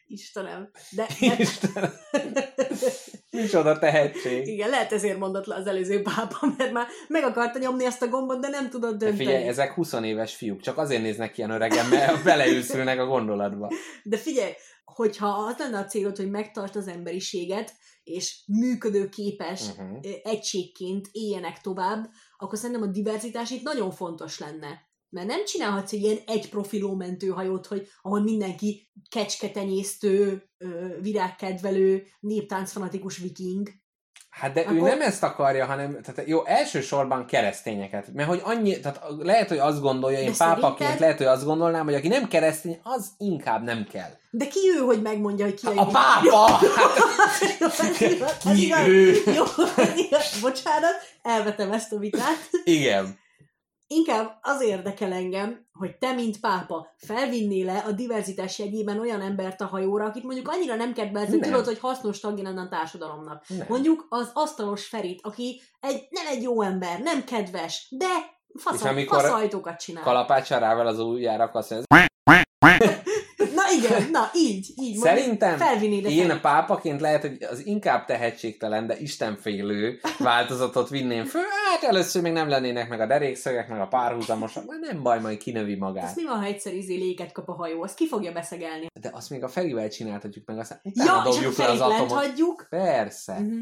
Istenem. De, de Istenem, micsoda tehetség. igen, lehet ezért mondott le az előző pápa, mert már meg akarta nyomni azt a gombot, de nem tudott De dönteni. figyelj, ezek 20 éves fiúk, csak azért néznek ilyen öregen, mert beleülszülnek a gondolatba. De figyelj, hogyha az lenne a célod, hogy megtart az emberiséget, és működőképes Uh-huh. ö, egységként éljenek tovább, akkor szerintem a diverzitás itt nagyon fontos lenne. Mert nem csinálhatsz egy ilyen egy profiló mentőhajót, hogy ahol mindenki kecsketenyésztő, virágkedvelő, néptáncfanatikus viking. Hát de Akkor... ő nem ezt akarja, hanem tehát jó, elsősorban keresztényeket. Mert hogy annyi, tehát lehet, hogy azt gondolja, én De pápaként szerinted- lehet, hogy azt gondolnám, hogy aki nem keresztény, az inkább nem kell. De ki ő, hogy megmondja, hogy ki A pápa! Jó, igaz, ez Ki ő? Jó, bocsánat, elvetem ezt a vitát. igen. Inkább az érdekel engem, hogy te, mint pápa, felvinnél-e a diverzitás jegyében olyan embert a hajóra, akit mondjuk annyira nem kedvelsz, hogy tudod, hogy hasznos tagja lenne a társadalomnak. Nem. Mondjuk az asztalos Ferit, aki egy, nem egy jó ember, nem kedves, de És fasza, amikor faszajtókat csinál. Kalapácsarával az ujjára azt mondja, Na igen, na így, így. Szerintem a én Ferit. pápaként lehet, hogy az inkább tehetségtelen, de istenfélő változatot vinném föl. Hát először még nem lennének meg a derékszögek, meg a párhuzamosak, mert nem baj, majd kinövi magát. mi van, ha egyszer izé léket kap a hajó? Azt ki fogja beszegelni? De azt még a Ferivel csináltatjuk meg, aztán utána Ja, dobjuk a le az atomot. hagyjuk. Persze. Uh-huh.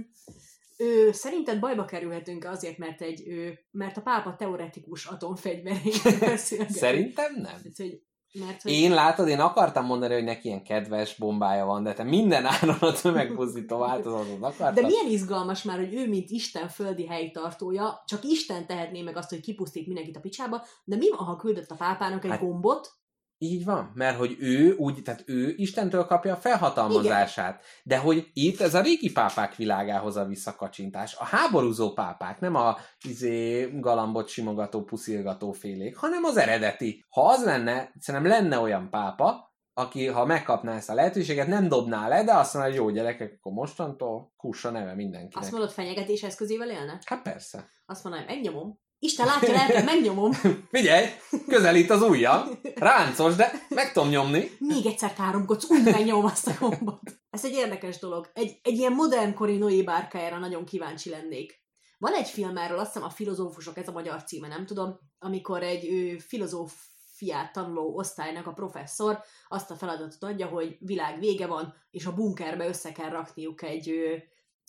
Ő, szerinted bajba kerülhetünk azért, mert egy ő, mert a pápa teoretikus atomfegyveréről beszél. Szerintem nem. Hát, hogy, mert, hogy Én látod, én akartam mondani, hogy neki ilyen kedves bombája van, de te minden áron a tömegpusztító változatot akartad. De milyen izgalmas már, hogy ő, mint Isten földi helytartója, csak Isten tehetné meg azt, hogy kipusztít mindenkit a picsába, de mi van, ha küldött a pápának egy Hát- gombot, Így van, mert hogy ő úgy, tehát ő Istentől kapja a felhatalmazását. De hogy itt ez a régi pápák világához a visszakacsintás. A háborúzó pápák, nem a izé, galambot simogató, puszilgató félék, hanem az eredeti. Ha az lenne, szerintem lenne olyan pápa, aki, ha megkapná ezt a lehetőséget, nem dobná le, de azt mondja, hogy jó gyerekek, akkor mostantól kussa neve mindenkinek. azt mondod, fenyegetés eszközével élne? Hát persze. Azt mondanám, megnyomom. Isten látja lelkem, megnyomom. Figyelj, közelít az ujja, ráncos, de meg tudom nyomni. Még egyszer káromkodsz, úgy megnyomom azt a gombot. Ez egy érdekes dolog. Egy, egy ilyen modernkori Noé bárkájára nagyon kíváncsi lennék. Van egy film erről, azt hiszem a filozófusok, ez a magyar címe, nem tudom, amikor egy ő, filozófiát tanuló osztálynak a professzor azt a feladatot adja, hogy világ vége van, és a bunkerbe össze kell rakniuk egy, ő,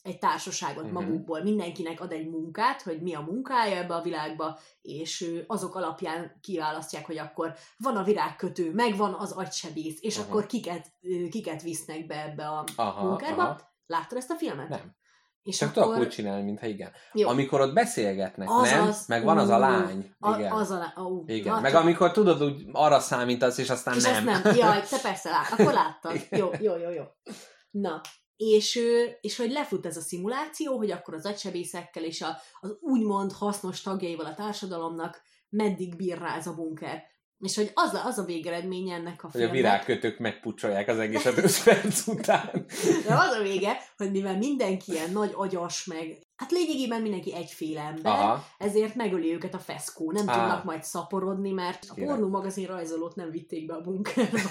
egy társaságot Mhm. magukból. Mindenkinek ad egy munkát, hogy mi a munkája ebbe a világba, és azok alapján kiválasztják, hogy akkor van a virágkötő, megvan az agysebész, és Aha. akkor kiket, kiket visznek be ebbe a Aha, bunkerba. aha. Láttad ezt a filmet? Nem. És Csak tudok úgy csinálni, mintha igen. Jó. Amikor ott beszélgetnek, Az nem? az. Meg van az a lány. A, Igen. az a, lá- ó, igen. Meg csak- amikor tudod, úgy arra számítasz, és aztán és nem. azt nem. Jaj, te persze lát, akkor láttad. Igen. Jó, jó, jó, jó. Na, és, ő- és hogy lefut ez a szimuláció, hogy akkor az agysebészekkel és a, az úgymond hasznos tagjaival a társadalomnak meddig bír rá ez a bunker. És hogy az a, az a végeredménye ennek a Hogy a filmnek. virágkötők megpucsolják az egészet 5 perc után. De az a vége, hogy mivel mindenki ilyen nagy agyas, meg hát lényegében mindenki egyféle ember, Aha. ezért megöli őket a feszkó. Nem Á. tudnak majd szaporodni, mert a pornó magazin rajzolót nem vitték be a bunkerbe.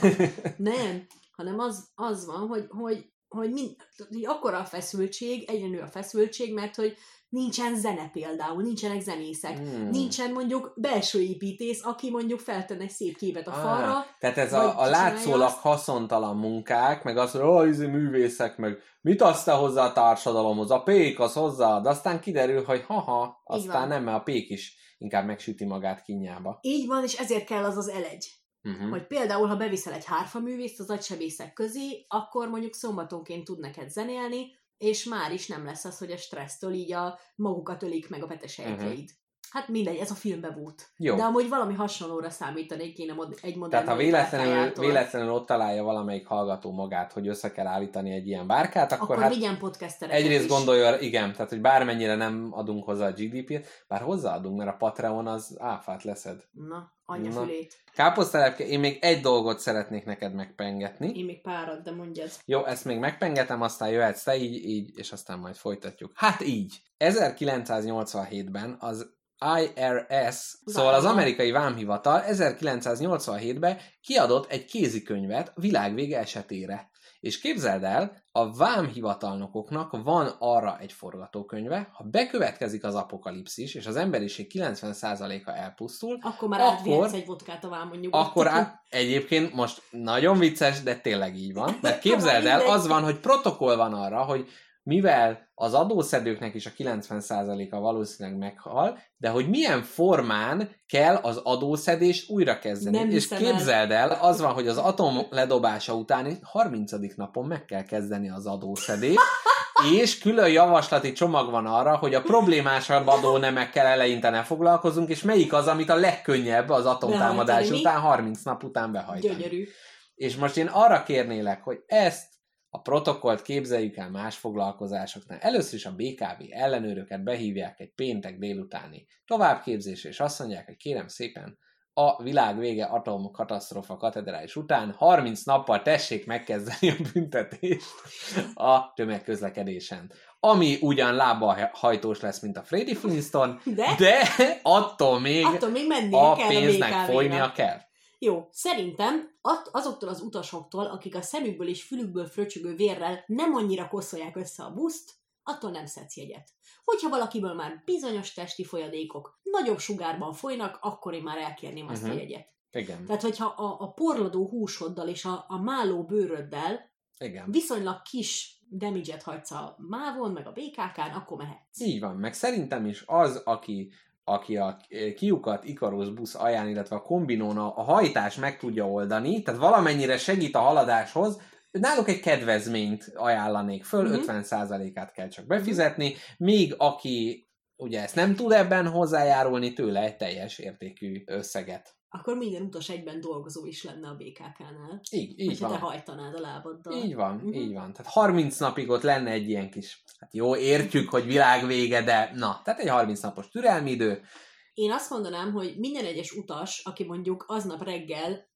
nem, hanem az, az van, hogy, hogy, hogy, mind, hogy akkora a feszültség, egyre nő a feszültség, mert hogy nincsen zene például, nincsenek zenészek. Hmm. Nincsen mondjuk belső építész, aki mondjuk feltenne egy szép képet a Ah, falra, Tehát ez a, a látszólag azt. haszontalan munkák, meg az, hogy oh, művészek, meg mit azt hozzá a társadalomhoz, a pék az hozzáad, aztán kiderül, hogy haha, aztán nem, mert a pék is inkább megsüti magát kínjába. így van, és ezért kell az az elegy. Uh-huh. hogy például, ha beviszel egy hárfaművészt az agysebészek közé, akkor mondjuk szombatonként tud neked zenélni, és már is nem lesz az, hogy a stressztől így a magukat ölik meg a petesejtjeid. Hát mindegy, ez a filmbe volt. Jó. De amúgy valami hasonlóra számítanék én a mod- egy modern Tehát ha véletlenül, véletlenül ott találja valamelyik hallgató magát, hogy össze kell állítani egy ilyen bárkát, akkor, akkor hát vigyen podcastereket egyrészt is. gondolja, igen, tehát hogy bármennyire nem adunk hozzá a GDP-t, bár hozzáadunk, mert a Patreon az áfát leszed. Na, anyja Na. fülét. Káposztelepke, én még egy dolgot szeretnék neked megpengetni. Én még párad, de mondjad. Jó, ezt még megpengetem, aztán jöhetsz te így, így, és aztán majd folytatjuk. Hát így. 1987-ben az IRS, szóval az amerikai vámhivatal 1987-ben kiadott egy kézikönyvet a világvége esetére. És képzeld el, a vámhivatalnokoknak van arra egy forgatókönyve, ha bekövetkezik az apokalipszis, és az emberiség 90%-a elpusztul, Akkor már Akkor- egy vodkát a vámon nyugodtan. akkor á, egyébként most nagyon vicces, de tényleg így van. Mert képzeld el, az van, hogy protokoll van arra, hogy mivel az adószedőknek is a 90%-a valószínűleg meghal, de hogy milyen formán kell az adószedést újra kezdeni. Nem és hiszem el. képzeld el, az van, hogy az atom ledobása után 30. napon meg kell kezdeni az adószedést, és külön javaslati csomag van arra, hogy a problémásabb adónemekkel eleinte ne foglalkozunk, és melyik az, amit a legkönnyebb az atomtámadás Behajtani. után, 30 nap után behajtani. Gyönyörű. És most én arra kérnélek, hogy ezt a protokollt képzeljük el más foglalkozásoknál. Először is a BKV ellenőröket behívják egy péntek délutáni továbbképzésre, és azt mondják, hogy kérem szépen, a világ vége atomkatasztrófa katedrális után 30 nappal tessék megkezdeni a büntetést a tömegközlekedésen. Ami ugyan lába hajtós lesz, mint a Freddy Flintstone, De, de attól még attól még a kell pénznek a folynia kell. Jó, szerintem azoktól az utasoktól, akik a szemükből és fülükből fröcsögő vérrel nem annyira koszolják össze a buszt, attól nem szedsz jegyet. Hogyha valakiből már bizonyos testi folyadékok nagyobb sugárban folynak, akkor én már elkérném azt Mhm. a jegyet. Igen, Tehát, hogyha a, a porladó húsoddal és a, a máló bőröddel igen. viszonylag kis damage-et hagysz a mávon, meg a BKK-n, akkor mehetsz. Így van, meg szerintem is az, aki, aki a kiukat Ikarus busz ajánl, illetve a kombinón a, hajtás meg tudja oldani, tehát valamennyire segít a haladáshoz, náluk egy kedvezményt ajánlanék föl, Mhm. 50%-át kell csak befizetni, míg aki ugye ezt nem tud ebben hozzájárulni, tőle egy teljes értékű összeget. Akkor minden utas egyben dolgozó is lenne a BKK-nál. Így, így Hogyha te van. hajtanád a lábaddal. Így van, Mhm. így van. Tehát 30 napig ott lenne egy ilyen kis, hát jó, értjük, hogy világvége, de na, tehát egy 30 napos türelmi idő, Én azt mondanám, hogy minden egyes utas, aki mondjuk aznap reggel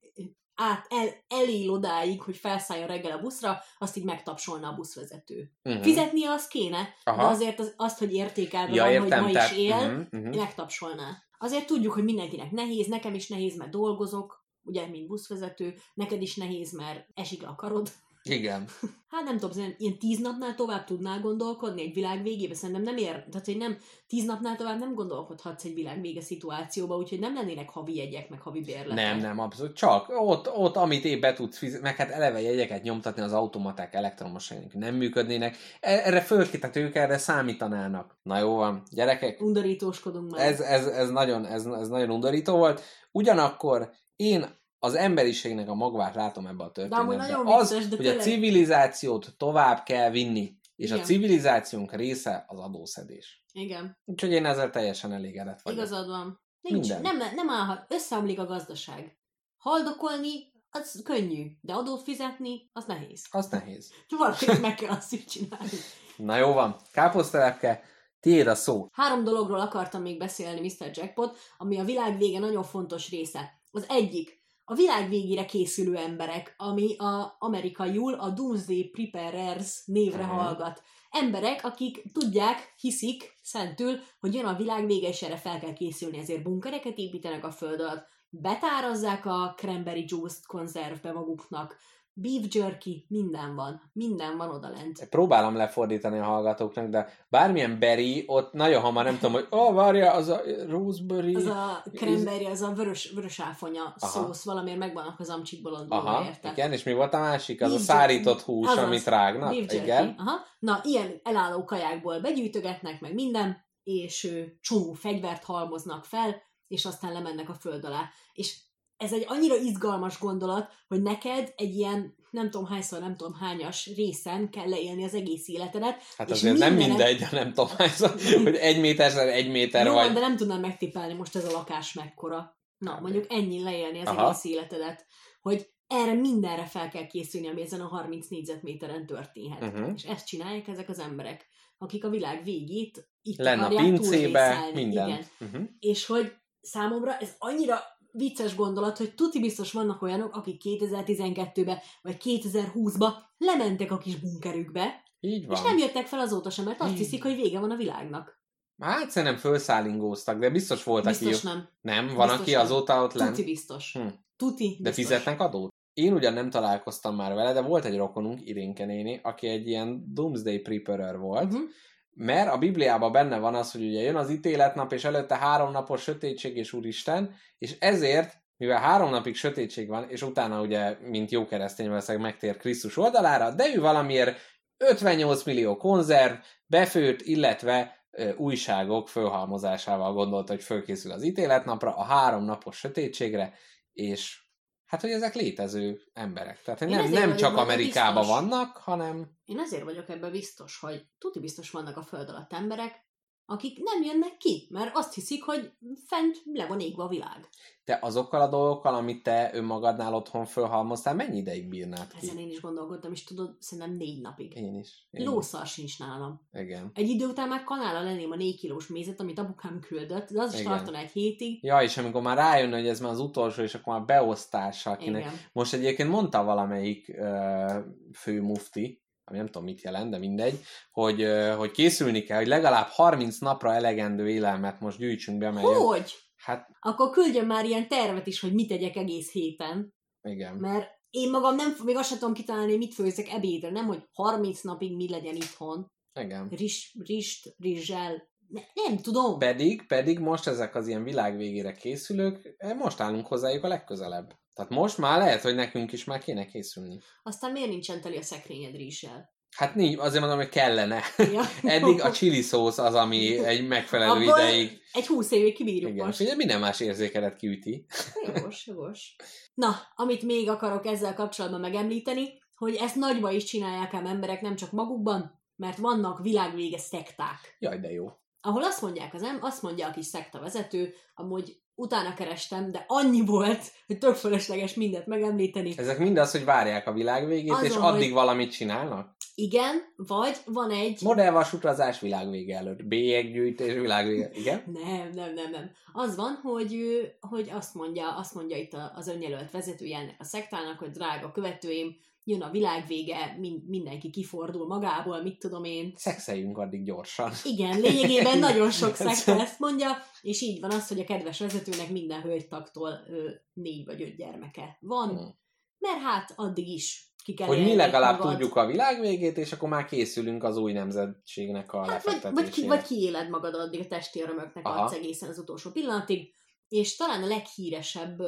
át, el, elél odáig, hogy felszálljon reggel a buszra, azt így megtapsolna a buszvezető. Uh-huh. Fizetnie az kéne, Aha. de azért az, azt, hogy értékelve Ja, van, értem, hogy ma tehát- is él, mhm, mhm. megtapsolná. Azért tudjuk, hogy mindenkinek nehéz, nekem is nehéz, mert dolgozok, ugye, mint buszvezető, neked is nehéz, mert esik a karod. Igen. Hát nem tudom, ilyen- ilyen tíz napnál tovább tudnál gondolkodni egy világ végébe, szerintem nem ér, tehát hogy nem, tíz napnál tovább nem gondolkodhatsz egy világ vége szituációba, úgyhogy nem lennének havi jegyek, meg havi bérletek. Nem, nem, abszolút. Csak ott, ott amit épp be tudsz fizetni, meg hát eleve jegyeket nyomtatni, az automaták elektromos nem működnének. E- Erre fölkétet ők erre számítanának. Na jó van, gyerekek, Undorítóskodunk már. ez, ez, ez, nagyon, ez, ez nagyon undorító volt. Ugyanakkor én az emberiségnek a magvát látom ebbe a De amúgy történetbe. nagyon Az, vicces, de hogy a tényleg- civilizációt tovább kell vinni. És a Igen. civilizációnk része az adószedés. Igen, Úgyhogy én ezzel teljesen elégedett vagyok. igazad van. Nincs, Minden. nem, nem állhat, összeomlik a gazdaság. Haldokolni, az könnyű, de adót fizetni, az nehéz. Az nehéz. Valakinek meg kell azt is csinálni. Na jó van, káposztelepke, tiéd a szó. Három dologról akartam még beszélni, Mr. Jackpot, ami a világ vége nagyon fontos része. Az egyik, a világ végére készülő emberek, ami a amerikaiul a Doomsday Preparers névre Mhm. hallgat. Emberek, akik tudják, hiszik szentül, hogy jön a világ vége, és erre fel kell készülni, ezért bunkereket építenek a föld alatt, betárazzák a cranberry juice konzervbe maguknak, beef jerky, minden van. Minden van odalent. Próbálom lefordítani a hallgatóknak, de bármilyen berry, ott nagyon hamar nem tudom, hogy ó, oh, várja, az a roseberry. Az a cranberry, az a vörös, vörös áfonya Aha. szósz, valamiért megvannak az amcsik bolondulva, Aha, érted? igen, és mi volt a másik? Az Beef a szárított hús, Azaz, amit rágnak? beef jerky. Igen. Aha. Na, ilyen elálló kajákból begyűjtögetnek meg minden, és ő, csomó fegyvert halmoznak fel, és aztán lemennek a föld alá. És ez egy annyira izgalmas gondolat, hogy neked egy ilyen nem tudom hányszor, nem tudom hányas részen kell leélni az egész életedet. Hát azért nem mindenek- mindegy, nem tudom, hányszor, hogy egy méter, egy méter Jó, vagy. de nem tudnám megtippelni most ez a lakás mekkora. Na, Kb. mondjuk ennyi leélni az Aha. egész életedet, hogy erre mindenre fel kell készülni, ami ezen a 30 négyzetméteren történhet. Uh-huh. És ezt csinálják ezek az emberek, akik a világ végét itt Lenne a pincébe, minden. Igen. Uh-huh. És hogy számomra ez annyira vicces gondolat, hogy tuti biztos vannak olyanok, akik 2012-be vagy 2020-ba lementek a kis bunkerükbe, Így van. és nem jöttek fel azóta sem, mert azt hiszik, hogy vége van a világnak. Hát szerintem felszállingóztak, de biztos volt, Biztos aki... nem. Nem, van, Biztos aki nem. azóta ott lent. Tuti biztos. Hm. Tuti De biztos. fizetnek adót? Én ugyan nem találkoztam már vele, de volt egy rokonunk, Irénke néni, aki egy ilyen Doomsday Preparer volt, Uh-huh. Mert a Bibliában benne van az, hogy ugye jön az ítéletnap, és előtte három napos sötétség és úristen, és ezért, mivel három napig sötétség van, és utána ugye, mint jó keresztény valószínűleg megtér Krisztus oldalára, de ő valamiért 58 millió konzerv, befőtt, illetve újságok fölhalmozásával gondolta, hogy fölkészül az ítéletnapra, a három napos sötétségre, és hát, hogy ezek létező emberek. Tehát nem, nem csak Amerikában biztos. vannak, hanem Én azért vagyok ebben biztos, hogy tuti biztos vannak a föld alatt emberek, akik nem jönnek ki, mert azt hiszik, hogy fent le van égve a világ. te azokkal a dolgokkal, amit te önmagadnál otthon fölhalmoztál, mennyi ideig bírnád ki? Ezen én is gondolkodtam, és tudod, szerintem négy napig. Én is. Én Lószar sincs nálam. Is. Igen. Egy idő után már kanála lenném a négy kilós mézet, amit apukám küldött, de az is Igen. tartana egy hétig. Ja, és amikor már rájön, hogy ez már az utolsó, és akkor már beosztása, akinek... Igen. Most egyébként mondta valamelyik uh, fő mufti, ami nem tudom mit jelent, de mindegy, hogy, hogy készülni kell, hogy legalább 30 napra elegendő élelmet most gyűjtsünk be, mert... Hogy? Hát Akkor küldjön már ilyen tervet is, hogy mit tegyek egész héten. igen. Mert én magam nem, még azt sem tudom kitalálni, mit főzzek ebédre, nem, hogy 30 napig mi legyen itthon. Igen. Rizs, rist, rizssel, ne, nem tudom. Pedig, pedig most ezek az ilyen világ végére készülők, eh, most állunk hozzájuk a legközelebb. Tehát most már lehet, hogy nekünk is már kéne készülni. Aztán miért nincsen teli a szekrényed rizssel? Hát nincs, azért mondom, hogy kellene. Ja. Eddig a chili szósz az, ami egy megfelelő Abból ideig. Egy húsz évig kibírjuk Igen, most. ugye minden más érzékelet kiüti. Jogos, jogos. Na, amit még akarok ezzel kapcsolatban megemlíteni, hogy ezt nagyba is csinálják ám emberek, nem csak magukban, mert vannak világvége szekták. Jaj, de jó. ahol azt mondják az em, azt mondja a kis szekta vezető, amúgy utána kerestem, de annyi volt, hogy tök fölösleges mindent megemlíteni. Ezek mind az, hogy várják a világ végét, Azon, és hogy- addig valamit csinálnak? Igen, vagy van egy... Modellvasutazás világvége előtt. Bélyeggyűjtés világvége. Igen? Nem, nem, nem, nem. Az van, hogy, ő- hogy azt mondja, azt mondja itt az önjelölt vezetője ennek a szektának, hogy drága követőim, jön a világvége, min- mindenki kifordul magából, mit tudom én. Szexeljünk addig gyorsan. Igen, lényegében nagyon sok szekta ezt mondja, és így van az, hogy a kedves vezetőnek minden hölgytaktól ö, négy vagy öt gyermeke van, Hmm. mert hát addig is ki kell Hogy mi legalább magad. tudjuk a világ végét, és akkor már készülünk az új nemzetségnek a Hát vagy, vagy, ki, vagy kiéled magad addig a testi örömöknek Aha. adsz egészen az utolsó pillanatig, és talán a leghíresebb,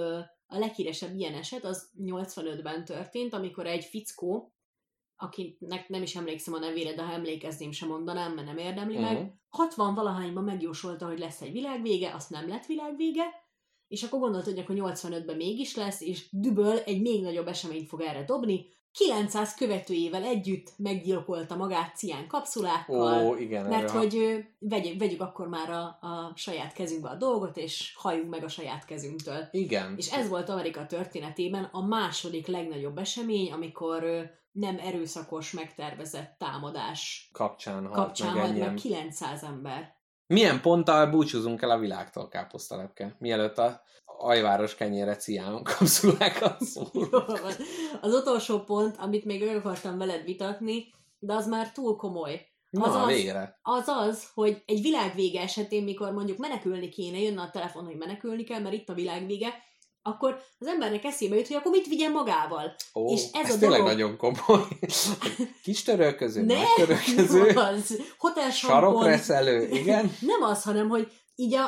a leghíresebb ilyen eset az 85-ben történt, amikor egy fickó, akinek nem is emlékszem a nevére, de ha emlékezném, sem mondanám, mert nem érdemli Mhm. meg, 60 valahányban megjósolta, hogy lesz egy világvége, azt nem lett világvége, és akkor gondolt, hogy akkor 85-ben mégis lesz, és düböl egy még nagyobb eseményt fog erre dobni. 900 követőjével együtt meggyilkolta magát cián kapszulákkal, Ó, igen. mert erről- hogy vegyük, vegyük akkor már a, a saját kezünkbe a dolgot, és halljunk meg a saját kezünktől. Igen. És ez volt Amerika történetében a második legnagyobb esemény, amikor nem erőszakos, megtervezett támadás kapcsán halt kapcsán meg halt meg 900 ember. Milyen ponttal búcsúzunk el a világtól, káposztalepke? Mielőtt a ajváros kenyére cián kapszulákat van. Az utolsó pont, amit még meg akartam veled vitatni, de az már túl komoly. Na, Az az- végre. Az az, hogy egy világvége esetén, mikor mondjuk menekülni kéne, jönne a telefon, hogy menekülni kell, mert itt a világvége, akkor az embernek eszébe jut, hogy akkor mit vigyen magával. Ó, És ez ez a tényleg dolog- nagyon komoly. Kis törölköző, Ne, nagy törölköző, az, hotel sarokreszelő, igen. nem az, hanem hogy így a,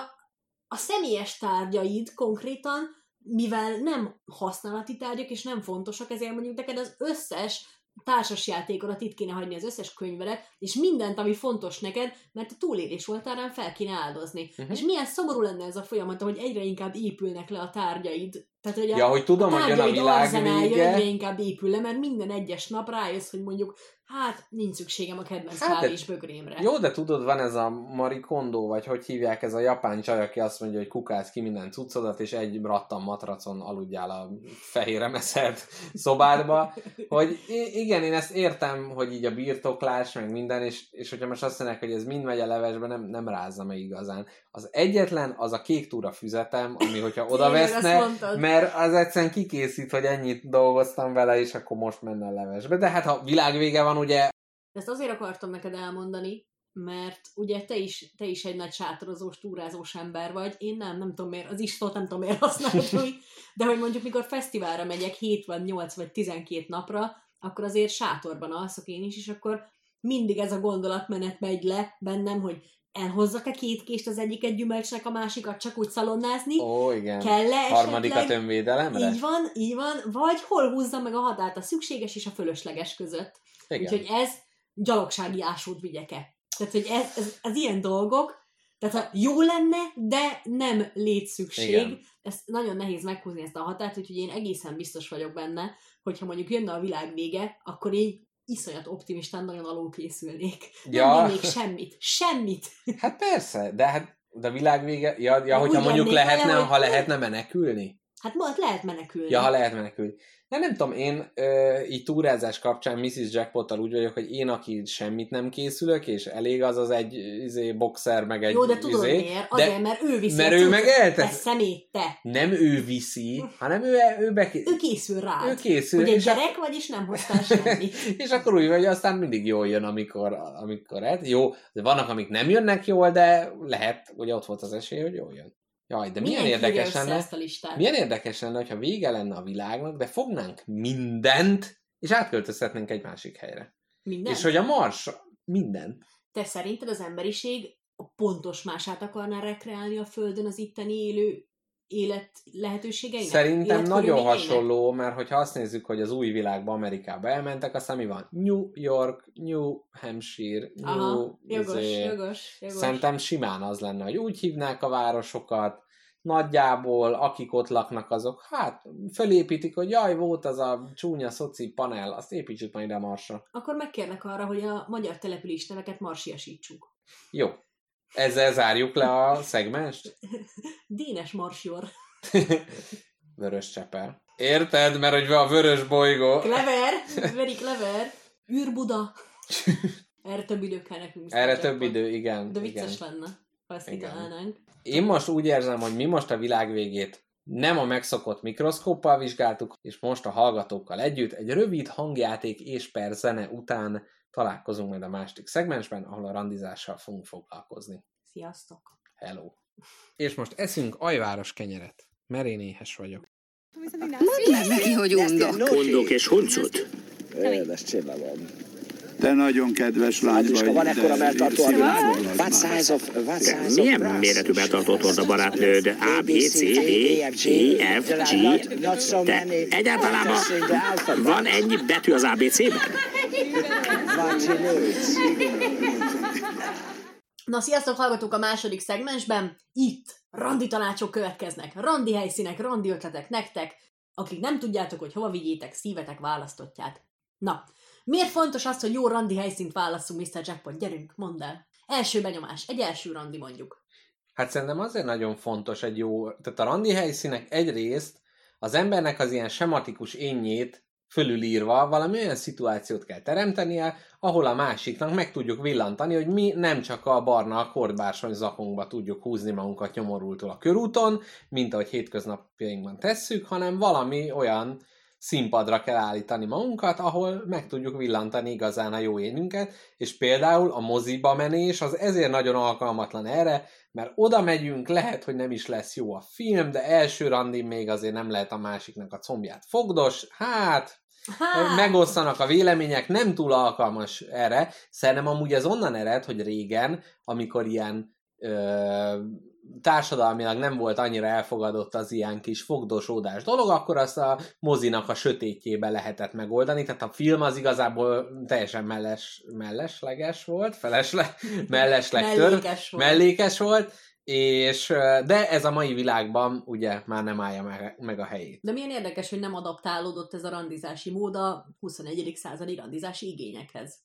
a személyes tárgyaid konkrétan, mivel nem használati tárgyak és nem fontosak, ezért mondjuk neked az összes társasjátékodat itt kéne hagyni, az összes könyvedet, és mindent, ami fontos neked, mert a túlélés oltárán fel kéne áldozni. Uh-huh. És milyen szomorú lenne ez a folyamat, hogy egyre inkább épülnek le a tárgyaid. Tehát, hogy a, Ja, hogy tudom, hogy jön a világ arzenája egyre vége. inkább épül le, mert minden egyes nap rájössz, hogy mondjuk, hát nincs szükségem a kedvenc Hát, kávés bögrémre. Jó, de tudod, van ez a Marie Kondo, vagy hogy hívják, ez a japán csaj, aki azt mondja, hogy kukász ki minden cuccodat, és egy rattan matracon aludjál a fehér emeszelt szobádba, hogy igen, én ezt értem, hogy így a birtoklás, meg minden, és, és hogyha most azt mondják, hogy ez mind megy a levesbe, nem, nem rázza meg igazán. Az egyetlen, az a kék túra füzetem, ami hogyha oda Tényleg, azt veszne, mondtad. mert az egyszerűen kikészít, hogy ennyit dolgoztam vele, és akkor most menne a levesbe. De hát ha világvége van, ugye Ezt azért akartam neked elmondani, mert ugye te is, te is egy nagy sátorozós, túrázós ember vagy, én nem, nem tudom miért, az istót nem tudom miért használtam, de hogy mondjuk mikor fesztiválra megyek 7 vagy 8 vagy 12 napra, akkor azért sátorban alszok én is, és akkor mindig ez a gondolatmenet megy le bennem, hogy elhozzak-e két kést az egyiket gyümölcsnek, a másikat csak úgy szalonnázni, ó, igen, kell-e harmadikat esetleg önvédelemre? így van, így van, vagy hol húzzam meg a határt a szükséges és a fölösleges között. Igen. Úgyhogy ez gyalogsági ásót vigyek-e. Tehát, hogy ez, ez, ez ilyen dolgok, tehát jó lenne, de nem létszükség. Igen. Ez nagyon nehéz meghúzni ezt a határt, úgyhogy én egészen biztos vagyok benne, hogyha mondjuk jönne a világ vége, akkor így iszonyat optimistán nagyon alul készülnék. Ja. Nem vinnék semmit. Semmit. Hát persze, de hát de a világ vége, ja, ja hogyha mondjuk lehetne, hogy- ha lehetne menekülni. Hát majd lehet menekülni. Ja, ha lehet menekülni. De nem tudom, én ö, így túrázás kapcsán Mrs. Jackpottal úgy vagyok, hogy én, aki semmit nem készülök, és elég az az egy izé, boxer, meg egy Jó, de tudod izé, miért? Azért, mert ő viszi mert a ő meg eltesz- Te szemét, te. nem ő viszi, hanem ő, ő, beké... Ő készül rád. ő készül. Ugye és, a- gyerek vagy, és nem hoztál semmit. és akkor úgy vagy, aztán mindig jól jön, amikor, amikor hát. Jó, de vannak, amik nem jönnek jól, de lehet, hogy ott volt az esély, hogy jól jön. Jaj, de milyen, írja érdekes lenne, ezt a listát. milyen érdekes lenne, hogyha vége lenne a világnak, de fognánk mindent, és átköltözhetnénk egy másik helyre. Minden? És hogy a Mars minden. Te szerinted az emberiség a pontos mását akarná rekreálni a Földön az itteni élő élet lehetőségeinek? Szerintem nagyon hasonló, mert hogyha azt nézzük, hogy az új világba Amerikába elmentek, aztán mi van? New York, New Hampshire, New... Aha, jogos, izé, jogos, jogos. Szerintem simán az lenne, hogy úgy hívnák a városokat, nagyjából akik ott laknak azok, hát fölépítik, hogy jaj, volt az a csúnya szoci panel, azt építsük majd ide Marsra. Akkor megkérnek arra, hogy a magyar település neveket marsiasítsuk. Jó. Ezzel zárjuk le a szegmest. Dénes marsjor. Vörös csepel. Érted? Mert hogy a vörös bolygó. Clever, very clever. űrbuda. Erre több idő kell nekünk. Erre több idő, igen. De igen. vicces lenne, ha ezt Igen. Én most úgy érzem, hogy mi most a világ végét nem a megszokott mikroszkóppal vizsgáltuk, és most a hallgatókkal együtt egy rövid hangjáték és per zene után találkozunk majd a másik szegmensben, ahol a randizással fogunk foglalkozni. Sziasztok! Hello! És most eszünk ajváros kenyeret, mert én éhes vagyok. Mondd meg neki, hogy undok. Kondok és huncut? Édes csillagom. Te nagyon kedves lány vagy. Andriska, van de ekkora melltartó a világon? What size of, what size of Milyen méretű betartott hord a barátnőd? A, B, C, D, E, F, G. Many. egyáltalán van ennyi betű az ABC-ben? Na, sziasztok, hallgatók a második szegmensben. Itt randi tanácsok következnek. Randi helyszínek, randi ötletek nektek, akik nem tudjátok, hogy hova vigyétek szívetek választottját. Na, miért fontos az, hogy jó randi helyszínt válasszunk, Mr. Jackpot? Gyerünk, mondd el. Első benyomás, egy első randi mondjuk. Hát szerintem azért nagyon fontos egy jó, tehát a randi helyszínek egyrészt az embernek az ilyen sematikus énjét fölülírva valami olyan szituációt kell teremtenie, ahol a másiknak meg tudjuk villantani, hogy mi nem csak a barna kordbársony zakunkba tudjuk húzni magunkat nyomorultul a körúton, mint ahogy hétköznapjainkban tesszük, hanem valami olyan színpadra kell állítani magunkat, ahol meg tudjuk villantani igazán a jó énünket, és például a moziba menés az ezért nagyon alkalmatlan erre, mert oda megyünk, lehet, hogy nem is lesz jó a film, de első randin még azért nem lehet a másiknak a combját fogdos, hát Há, megosztanak a vélemények, nem túl alkalmas erre. Szerintem amúgy ez onnan ered, hogy régen, amikor ilyen társadalmilag nem volt annyira elfogadott az ilyen kis fogdosódás dolog, akkor azt a mozinak a sötétjébe lehetett megoldani, tehát a film az igazából teljesen melles, mellesleges volt, felesle, mellesleg mellékes volt. mellékes volt, és de ez a mai világban ugye már nem állja meg, meg a helyét. De milyen érdekes, hogy nem adaptálódott ez a randizási mód a 21. századi randizási igényekhez.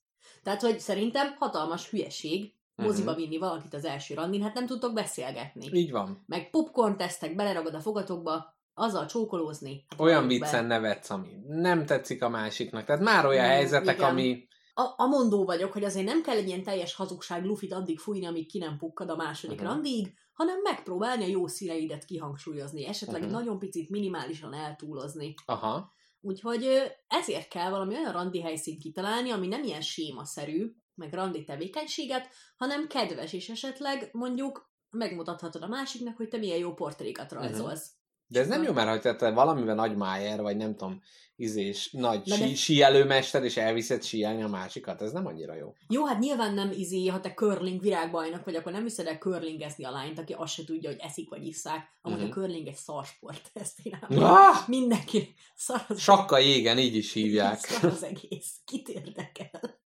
Tehát, hogy szerintem hatalmas hülyeség moziba vinni valakit az első randin, hát nem tudtok beszélgetni. Így van. Meg popcorn tesztek, beleragad a fogatokba, azzal csókolózni. Hát olyan viccen nevetsz, ami nem tetszik a másiknak. Tehát már olyan Mm, helyzetek, igen. ami... A, a mondó vagyok, hogy azért nem kell egy ilyen teljes hazugság lufit addig fújni, amíg ki nem pukkad a második Mhm. uh-huh. randig, hanem megpróbálni a jó színeidet kihangsúlyozni, esetleg Mhm. uh-huh. nagyon picit minimálisan eltúlozni. Aha. Úgyhogy ezért kell valami olyan randi helyszínt kitalálni, ami nem ilyen sémaszerű, meg randi tevékenységet, hanem kedves, és esetleg mondjuk megmutathatod a másiknak, hogy te milyen jó portrékat rajzolsz. De ez nem jó, mert ha te valamivel nagy májer, vagy nem tudom, izés, nagy Na de- sí, síelőmester, és elviszed síelni a másikat, ez nem annyira jó. Jó, hát nyilván nem izé, ha te curling virágbajnok vagy, akkor nem viszed el curlingezni a lányt, aki azt se tudja, hogy eszik vagy isszák. Amúgy Mhm. a curling egy szarsport, ezt én Ah! Mindenki szar az, Sakka jégen, így is hívják. szar az egész. Kit érdekel?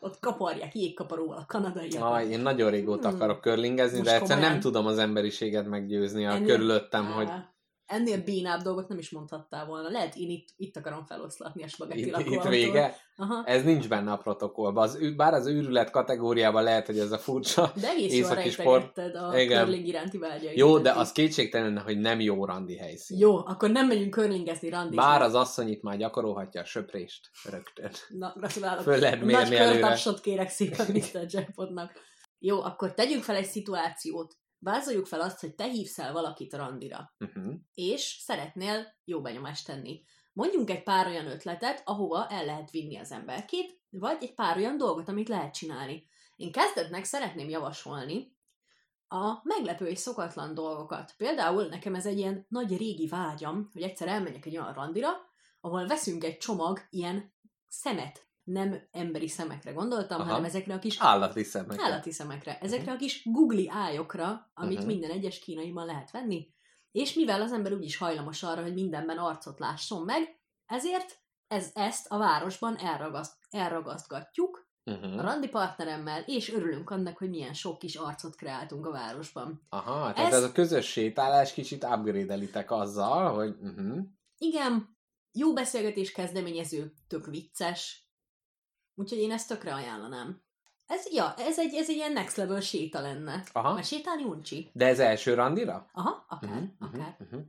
Ott kaparják jégkaparóval a kanadaiak. Aj, én nagyon régóta Hmm. akarok körlingezni, Most de egyszer nem komolyan. tudom az emberiséget meggyőzni a Ennél- körülöttem, Á, hogy Ennél bénább dolgot nem is mondhattál volna. Lehet, én itt, itt akarom feloszlatni a spagetti itt, itt vége. Aha. Ez nincs benne a protokollban. Az, bár az őrület kategóriában lehet, hogy ez a furcsa. De egész északi sport. a Igen. curling iránti vágyait. Jó, de az kétségtelen, hogy nem jó randi helyszín. Jó, akkor nem megyünk curlingezni, randizni. Bár az asszony itt már gyakorolhatja a söprést rögtön. Na, gratulálok. Föl lehet Nagy mérni előre. körtapsot kérek szépen Mr. Jackpotnak. Jó, akkor tegyünk fel egy szituációt. Vázoljuk fel azt, hogy te hívsz el valakit randira, Uh-huh. és szeretnél jó benyomást tenni. Mondjunk egy pár olyan ötletet, ahova el lehet vinni az emberkét, vagy egy pár olyan dolgot, amit lehet csinálni. Én kezdetnek szeretném javasolni a meglepő és szokatlan dolgokat. Például nekem ez egy ilyen nagy régi vágyam, hogy egyszer elmegyek egy olyan randira, ahol veszünk egy csomag ilyen szemet. Nem emberi szemekre gondoltam, Aha. hanem ezekre a kis Állati szemek. állati szemekre. Ezekre a kis googli ályokra, amit Mhm. minden egyes kínaiban lehet venni. És mivel az ember úgyis hajlamos arra, hogy mindenben arcot lásson meg, ezért ez, ezt a városban elragaszt, elragasztgatjuk a Uh-huh. randi partneremmel, és örülünk annak, hogy milyen sok kis arcot kreáltunk a városban. Aha, tehát Ez- ez... a közös sétálás kicsit upgrade-elitek azzal, hogy uh-huh. Igen, jó beszélgetés kezdeményező, tök vicces, úgyhogy én ezt tökre ajánlanám. Ez, ja, ez egy, ez egy ilyen next level séta lenne. Aha. Mert sétálni uncsi. De ez első randira? Aha, akár, uh-huh, akár. mhm.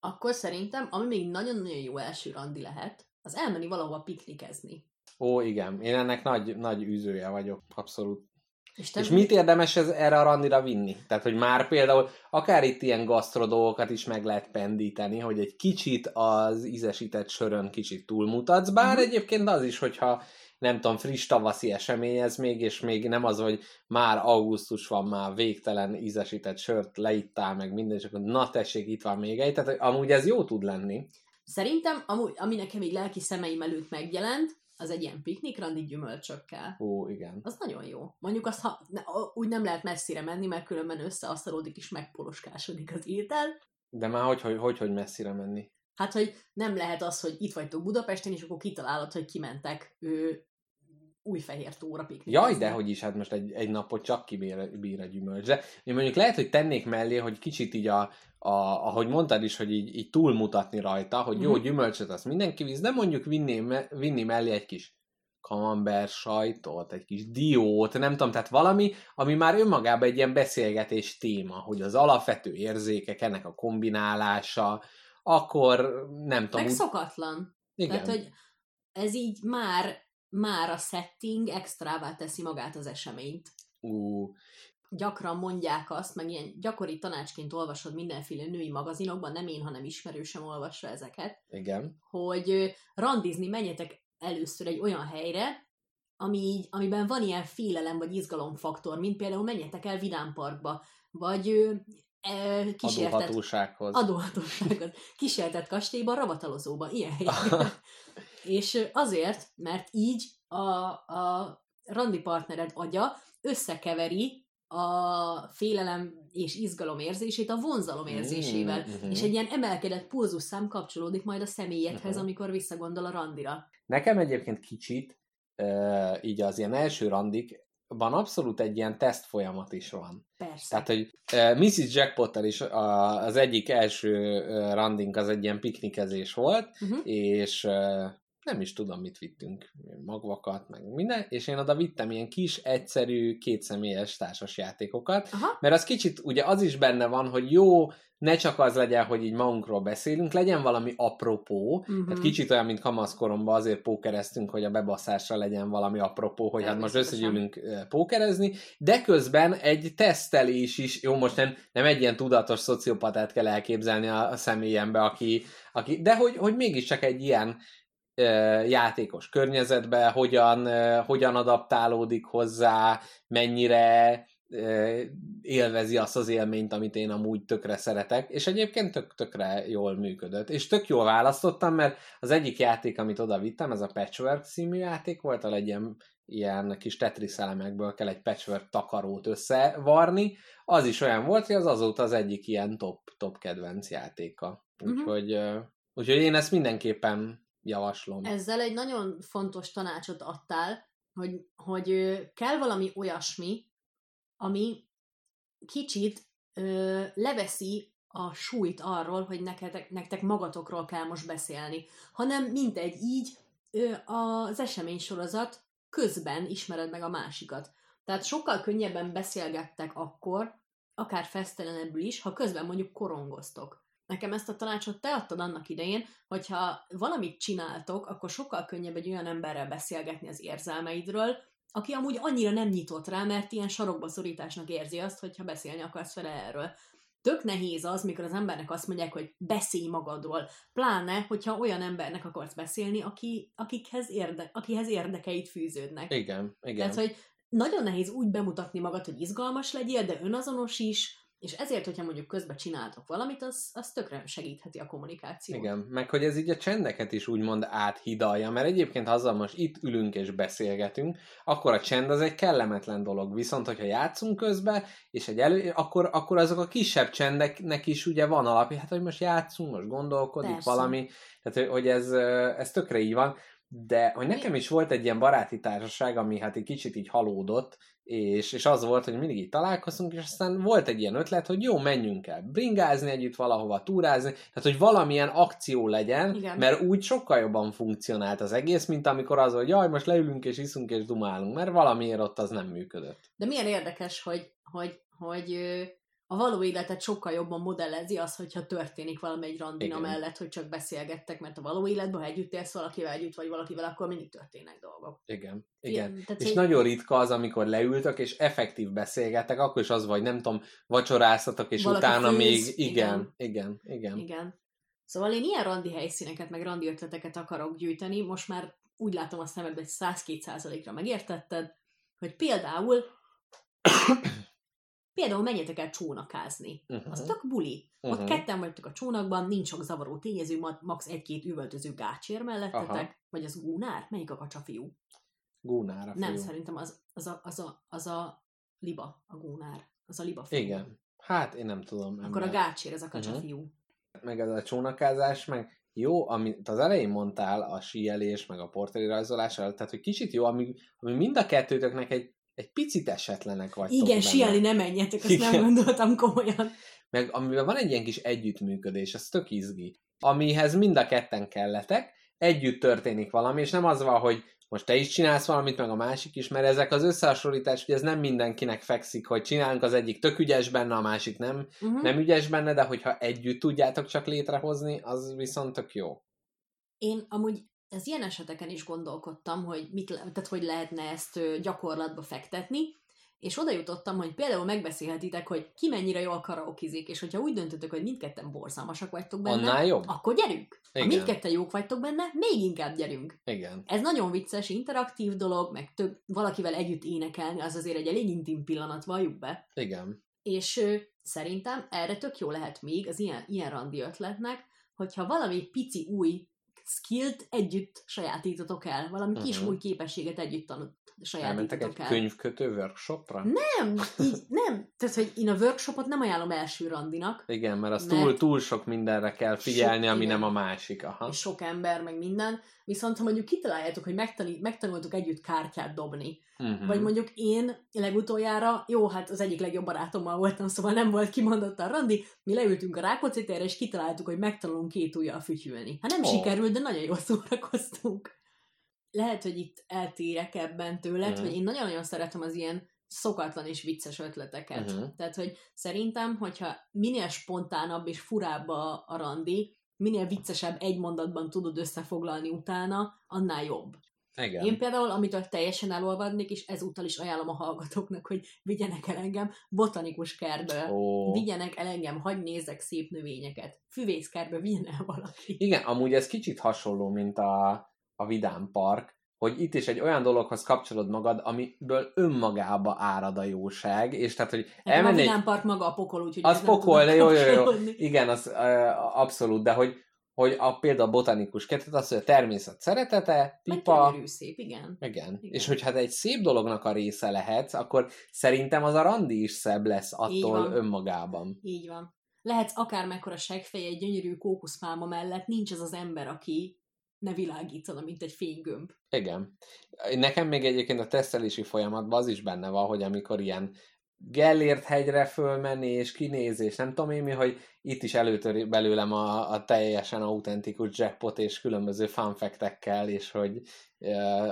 Akkor szerintem, ami még nagyon-nagyon jó első randi lehet, az elmenni valahova piknikezni. Ó, igen. Én ennek nagy, nagy űzője vagyok, abszolút. És, te És mit érdemes ez erre a randira vinni? Tehát, hogy már például akár itt ilyen gasztro dolgokat is meg lehet pendíteni, hogy egy kicsit az ízesített sörön kicsit túlmutatsz, bár Mhm. egyébként az is, hogyha nem tudom, friss tavaszi esemény ez még, és még nem az, hogy már augusztus van, már végtelen ízesített sört leittál, meg minden, és akkor na tessék, itt van még egy. Tehát hogy amúgy ez jó tud lenni. Szerintem, amúgy, ami nekem így lelki szemeim előtt megjelent, az egy ilyen piknik randi gyümölcsökkel. Ó, igen. Az nagyon jó. Mondjuk azt, ha ne, úgy nem lehet messzire menni, mert különben összeasszalódik és megpoloskásodik az étel. De már hogy, hogy, hogy, hogy messzire menni? Hát, hogy nem lehet az, hogy itt vagytok Budapesten, és akkor kitalálod, hogy kimentek ő, újfehér tóra piknikezni. Jaj, de hogy is, hát most egy, egy napot csak kibír bír a gyümölcs. De én mondjuk lehet, hogy tennék mellé, hogy kicsit így a, a ahogy mondtad is, hogy így, így túlmutatni rajta, hogy jó, Mhm. gyümölcsöt azt mindenki visz, de mondjuk vinni, vinni mellé egy kis kamember sajtot, egy kis diót, nem tudom, tehát valami, ami már önmagában egy ilyen beszélgetés téma, hogy az alapvető érzékek, ennek a kombinálása, akkor nem tudom, Meg szokatlan. igen. Tehát, hogy ez így már, már a setting extrává teszi magát az eseményt. Ú, Gyakran mondják azt, meg ilyen gyakori tanácsként olvasod mindenféle női magazinokban, nem én, hanem ismerősem olvassa ezeket, igen. hogy randizni menjetek először egy olyan helyre, ami így, amiben van ilyen félelem vagy izgalomfaktor, mint például menjetek el Vidámparkba, vagy e, kísértet, Adóhatósághoz. adóhatósághoz, kísértett kastélyba, ravatalozóba, ilyen helyekre. És azért, mert így a, a randi partnered agya összekeveri a félelem és izgalom érzését a vonzalom érzésével. Mm, mhm. És egy ilyen emelkedett pulzusszám kapcsolódik majd a személyedhez, Mhm. amikor visszagondol a randira. Nekem egyébként kicsit, így az ilyen első randikban abszolút egy ilyen teszt folyamat is van. Persze. Tehát, hogy Mrs. Jackpottal is a, az egyik első randink az egy ilyen piknikezés volt, Uh-huh. és nem is tudom, mit vittünk, magvakat, meg minden, és én oda vittem ilyen kis, egyszerű, kétszemélyes társasjátékokat, Aha. mert az kicsit, ugye az is benne van, hogy jó, ne csak az legyen, hogy így magunkról beszélünk, legyen valami apropó, Uh-huh. tehát kicsit olyan, mint kamaszkoromban azért pókereztünk, hogy a bebaszásra legyen valami apropó, hogy hát most összegyűlünk pókerezni, de közben egy tesztelés is, jó, most nem, nem egy ilyen tudatos szociopatát kell elképzelni a, a személyembe, aki, aki de hogy, hogy mégiscsak egy ilyen játékos környezetbe, hogyan, hogyan adaptálódik hozzá, mennyire élvezi azt az élményt, amit én amúgy tökre szeretek, és egyébként tök, tökre jól működött. És tök jól választottam, mert az egyik játék, amit oda vittem, ez a Patchwork című játék volt, ahol egy ilyen, kis Tetris elemekből kell egy patchwork takarót összevarni, az is olyan volt, hogy az azóta az egyik ilyen top, top kedvenc játéka. Mhm. Úgyhogy, ö, úgyhogy én ezt mindenképpen javaslom. Ezzel egy nagyon fontos tanácsot adtál, hogy, hogy kell valami olyasmi, ami kicsit ö, leveszi a súlyt arról, hogy nektek, nektek magatokról kell most beszélni, hanem mindegy így ö, az eseménysorozat közben ismered meg a másikat. Tehát sokkal könnyebben beszélgettek akkor, akár fesztelenebbül is, ha közben mondjuk korongoztok. Nekem ezt a tanácsot te adtad annak idején, hogyha valamit csináltok, akkor sokkal könnyebb egy olyan emberrel beszélgetni az érzelmeidről, aki amúgy annyira nem nyitott rá, mert ilyen sarokba szorításnak érzi azt, hogyha beszélni akarsz vele erről. Tök nehéz az, mikor az embernek azt mondják, hogy beszélj magadról. Pláne, hogyha olyan embernek akarsz beszélni, aki, akikhez érde, akihez érdekeit fűződnek. Igen, igen. Tehát, hogy nagyon nehéz úgy bemutatni magad, hogy izgalmas legyél, de önazonos is, és ezért, hogyha mondjuk közben csináltok valamit, az, az tökre segítheti a kommunikációt. Igen, meg hogy ez így a csendeket is úgymond áthidalja, mert egyébként azzal most itt ülünk és beszélgetünk, akkor a csend az egy kellemetlen dolog, viszont hogyha játszunk közben, és egy elő, akkor, akkor azok a kisebb csendeknek is ugye van alapja, hát hogy most játszunk, most gondolkodik Persze. valami, tehát hogy ez, ez tökre így van, de hogy nekem is volt egy ilyen baráti társaság, ami hát egy kicsit így halódott, és, és az volt, hogy mindig így találkozunk, és aztán volt egy ilyen ötlet, hogy jó, menjünk el bringázni együtt valahova, túrázni, tehát hogy valamilyen akció legyen, Igen. mert úgy sokkal jobban funkcionált az egész, mint amikor az, hogy jaj, most leülünk és iszunk és dumálunk, mert valamiért ott az nem működött. De milyen érdekes, hogy, hogy, hogy ö, a való életet sokkal jobban modellezi az, hogyha történik valami egy randina Igen. mellett, hogy csak beszélgettek, mert a való életben, ha együtt élsz valakivel együtt, vagy valakivel, akkor mindig történnek dolgok. Igen. Igen. Ilyen, tehát, És hogy- nagyon ritka az, amikor leültök, és effektív beszélgettek, akkor is az vagy, nem tudom, vacsoráztatok, és Valaki utána főz, még, igen, igen. igen, igen. Igen. Szóval én ilyen randi helyszíneket, meg randi ötleteket akarok gyűjteni, most már úgy látom a szemedbe, hogy 102 százalékra megértetted, hogy például például menjetek el csónakázni. Uh-huh. Az tök buli. Ott Mhm. ketten vagytok a csónakban, nincs sok zavaró tényező, ma- max egy-két üvöltöző gácsér mellettetek, Aha. vagy az gúnár? Melyik a kacsafiú? Gúnára Nem, fiú. szerintem az, az, a, az, a, az a liba, a gúnár. Az a liba fiú. Igen. Hát én nem tudom. Akkor a ember. gácsér, ez a Mhm. kacsafiú. meg ez a csónakázás, meg jó, amit az elején mondtál, a síelés, meg a portréi rajzolás, tehát hogy kicsit jó, ami, ami mind a kettőtöknek egy, egy picit esetlenek vagytok Igen, benne. síelni nem menjetek, azt Igen. nem gondoltam komolyan. Meg amiben van egy ilyen kis együttműködés, az tök izgi, amihez mind a ketten kelletek, együtt történik valami, és nem az van, hogy most te is csinálsz valamit, meg a másik is, mert ezek az összehasonlítás, hogy ez nem mindenkinek fekszik, hogy csinálunk az egyik tök ügyes benne, a másik nem, Uh-huh. nem ügyes benne, de hogyha együtt tudjátok csak létrehozni, az viszont tök jó. Én amúgy ez ilyen eseteken is gondolkodtam, hogy, mit tehát hogy lehetne ezt gyakorlatba fektetni, és oda jutottam, hogy például megbeszélhetitek, hogy ki mennyire jól karaokizik, és hogyha úgy döntötök, hogy mindketten borzalmasak vagytok benne, Annál jobb? akkor gyerünk! Ha Igen. mindketten jók vagytok benne, még inkább gyerünk! Igen. Ez nagyon vicces, interaktív dolog, meg több, valakivel együtt énekelni, az azért egy elég intim pillanat, valljuk be. Igen. És ö, szerintem erre tök jó lehet még az ilyen, ilyen randi ötletnek, hogyha valami pici új skillt együtt sajátítotok el, valami kis Mhm. új képességet együtt tanult Elmentek sajátítotok egy el. könyvkötő workshopra? Nem, így, nem. Tehát, hogy én a workshopot nem ajánlom első randinak, Igen, mert az Mert- túl, túl sok mindenre kell figyelni, Sok, ami igen. nem a másik. Aha. sok ember, meg minden, viszont ha mondjuk kitaláljátok, hogy megtani, megtanultuk együtt kártyát dobni, Mhm. Vagy mondjuk én legutoljára, jó, hát az egyik legjobb barátommal voltam, szóval nem volt kimondottan randi, mi leültünk a Rákóczi térre, és kitaláltuk, hogy megtanulunk két ujjal fütyülni. Hát nem oh. sikerült, de nagyon jól szórakoztunk. Lehet, hogy itt eltérek ebben tőled, Mhm. hogy én nagyon-nagyon szeretem az ilyen szokatlan és vicces ötleteket. Mhm. Tehát, hogy szerintem, hogyha minél spontánabb és furább a, a randi, minél viccesebb egy mondatban tudod összefoglalni utána, annál jobb. Igen. Én például, amitől teljesen elolvadnék, és ezúttal is ajánlom a hallgatóknak, hogy vigyenek el engem botanikus kertbe. Ó. Vigyenek el engem, hagyj nézzek szép növényeket. Füvészkertbe vigyen el valaki. Igen, amúgy ez kicsit hasonló, mint a, a Vidám Park, hogy itt is egy olyan dologhoz kapcsolod magad, amiből önmagába árad a jóság, és tehát, hogy a elmenni... Vidám Park maga a pokol, úgyhogy Az pokol, jó, jó, jó. Igen, az uh, abszolút, de hogy, hogy a, például a botanikus kettőt, az, hogy a természet szeretete, Meg pipa, gyönyörű szép, igen. igen. Igen. És hogy hát egy szép dolognak a része lehetsz, akkor szerintem az a randi is szebb lesz Így attól van. önmagában. Így van. Lehetsz akár mekkora seggfej egy gyönyörű kókuszpálma mellett, nincs az az ember, aki ne világítana, mint egy fénygömb. Igen. Nekem még egyébként a tesztelési folyamatban az is benne van, hogy amikor ilyen Gellért hegyre fölmenni, és kinéz, és nem tudom én mi, hogy itt is előtöri belőlem a, a teljesen autentikus jackpot és különböző fanfektekkel, és hogy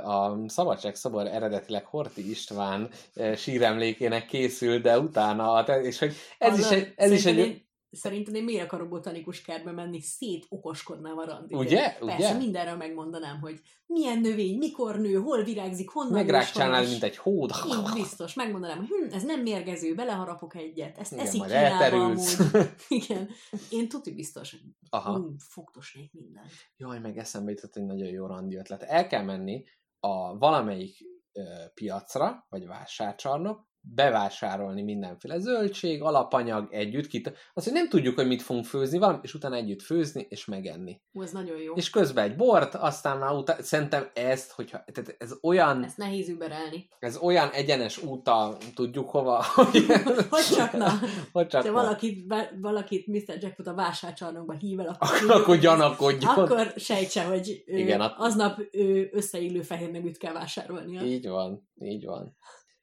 a Szabadságszobor eredetileg Horti István síremlékének készül, de utána, és hogy ez is Hallod? egy, ez is egy én, Szerinted én miért akarok botanikus kertbe menni, szét okoskodnám a randit. Ugye? Persze, Ugye? mindenről megmondanám, hogy milyen növény, mikor nő, hol virágzik, honnan megrákcsálnál, mint egy hód. Így biztos, megmondanám, hogy hm, ez nem mérgező, beleharapok egyet, ezt Igen, eszik majd Kínában elterülsz. amúgy. Igen, én tuti biztos, Aha. hm, fogtosnék mindent. Jaj, meg eszembe jutott egy nagyon jó randi ötlet. El kell menni a valamelyik ö, piacra, vagy vásárcsarnok, bevásárolni mindenféle zöldség, alapanyag együtt, kit... azt, hogy nem tudjuk, hogy mit fogunk főzni, valami, és utána együtt főzni, és megenni. Hú, ez nagyon jó. És közben egy bort, aztán már utána, szerintem ezt, hogyha, tehát ez olyan, Ezt nehéz überelni. ez olyan egyenes úta, tudjuk hova, hogy, Hogy csak na. hogy csak na. valakit, valakit Mr. Jackpot a vásárcsarnokba hív el, akkor, Akkor gyanakodjon. Akkor sejtse, hogy ő, Igen, a- aznap ő összeillő fehér neműt kell vásárolnia. Így van, így van.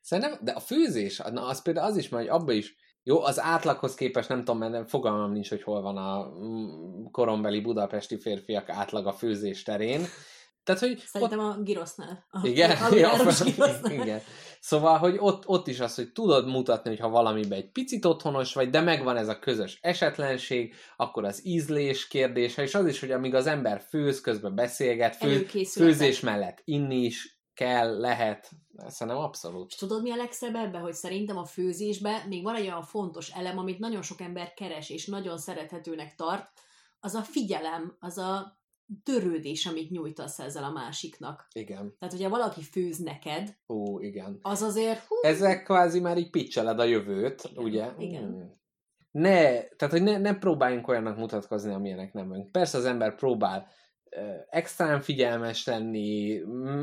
Szerintem, de a főzés, na az például az is, mert abba is, jó, az átlaghoz képest nem tudom, mert fogalmam nincs, hogy hol van a mm, korombeli budapesti férfiak átlag a főzés terén. Tehát, hogy Szerintem a girosznál. A, igen, A, ja, girosznál. igen. Szóval, hogy ott, ott is az, hogy tudod mutatni, hogy ha valamiben egy picit otthonos vagy, de megvan ez a közös esetlenség, akkor az ízlés kérdése, és az is, hogy amíg az ember főz, közben beszélget, fő, főzés mellett inni is kell, lehet, szerintem abszolút. És tudod, mi a legszebb ebben, hogy szerintem a főzésben még van egy olyan fontos elem, amit nagyon sok ember keres, és nagyon szerethetőnek tart, az a figyelem, az a törődés, amit nyújtasz ezzel a másiknak. Igen. Tehát, hogyha valaki főz neked, Ó, igen. az azért, hú, Ezek kvázi már így pitcheled a jövőt, Igen, ugye? igen. Hmm. Ne, tehát, hogy ne, ne próbáljunk olyannak mutatkozni, amilyenek nem vagyunk. Persze az ember próbál extrán figyelmes lenni,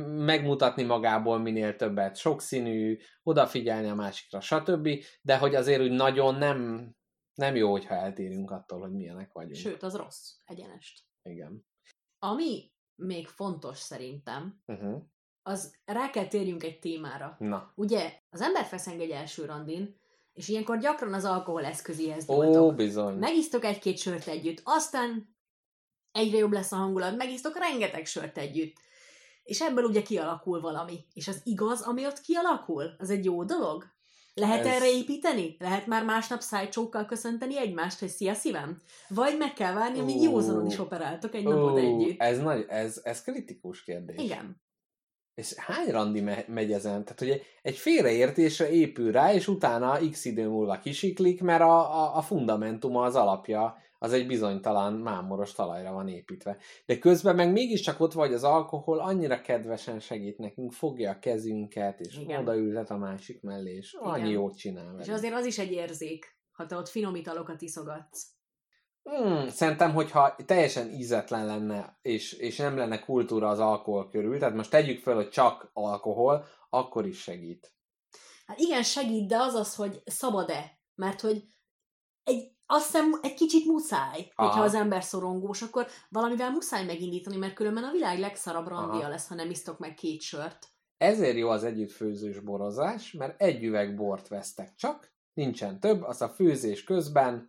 megmutatni magából minél többet, sokszínű, odafigyelni a másikra, stb. De hogy azért úgy nagyon nem, nem jó, hogyha eltérünk attól, hogy milyenek vagyunk. sőt, az rossz, egyenest. Igen. Ami még fontos szerintem, Uh-huh. az rá kell térjünk egy témára. Na. Ugye, az ember feszeng egy első randin, és ilyenkor gyakran az alkohol eszközéhez Ó, nyúltok. bizony. Megisztok egy-két sört együtt, aztán egyre jobb lesz a hangulat, megisztok rengeteg sört együtt. És ebből ugye kialakul valami. És az igaz, ami ott kialakul? Az egy jó dolog? Lehet Ez- erre építeni? Lehet már másnap szájcsókkal köszönteni egymást, hogy szia szívem? Vagy meg kell várni, amíg Ó. józanon is operáltok egy napot Ó, együtt? Ez, nagy, ez, ez kritikus kérdés. Igen. És hány randi me- megy ezen? Tehát, hogy egy- egy félreértésre épül rá, és utána x idő múlva kisiklik, mert a, a, a fundamentuma, az alapja, az egy bizonytalan mámoros talajra van építve. De közben meg mégiscsak ott vagy az alkohol, annyira kedvesen segít nekünk, fogja a kezünket, és Igen. odaültet a másik mellé, és annyi Igen. jót csinál És vele. azért az is egy érzék, ha te ott finom italokat iszogatsz. Hmm, szerintem, hogyha teljesen ízetlen lenne, és, és nem lenne kultúra az alkohol körül, tehát most tegyük fel, hogy csak alkohol, akkor is segít. Hát igen, segít, de az az, hogy szabad-e. Mert hogy egy, azt hiszem egy kicsit muszáj, Aha. hogyha az ember szorongós, akkor valamivel muszáj megindítani, mert különben a világ legszarabb randia Aha. lesz, ha nem isztok meg két sört. Ezért jó az együttfőzős borozás, mert egy üveg bort vesztek csak, nincsen több, az a főzés közben,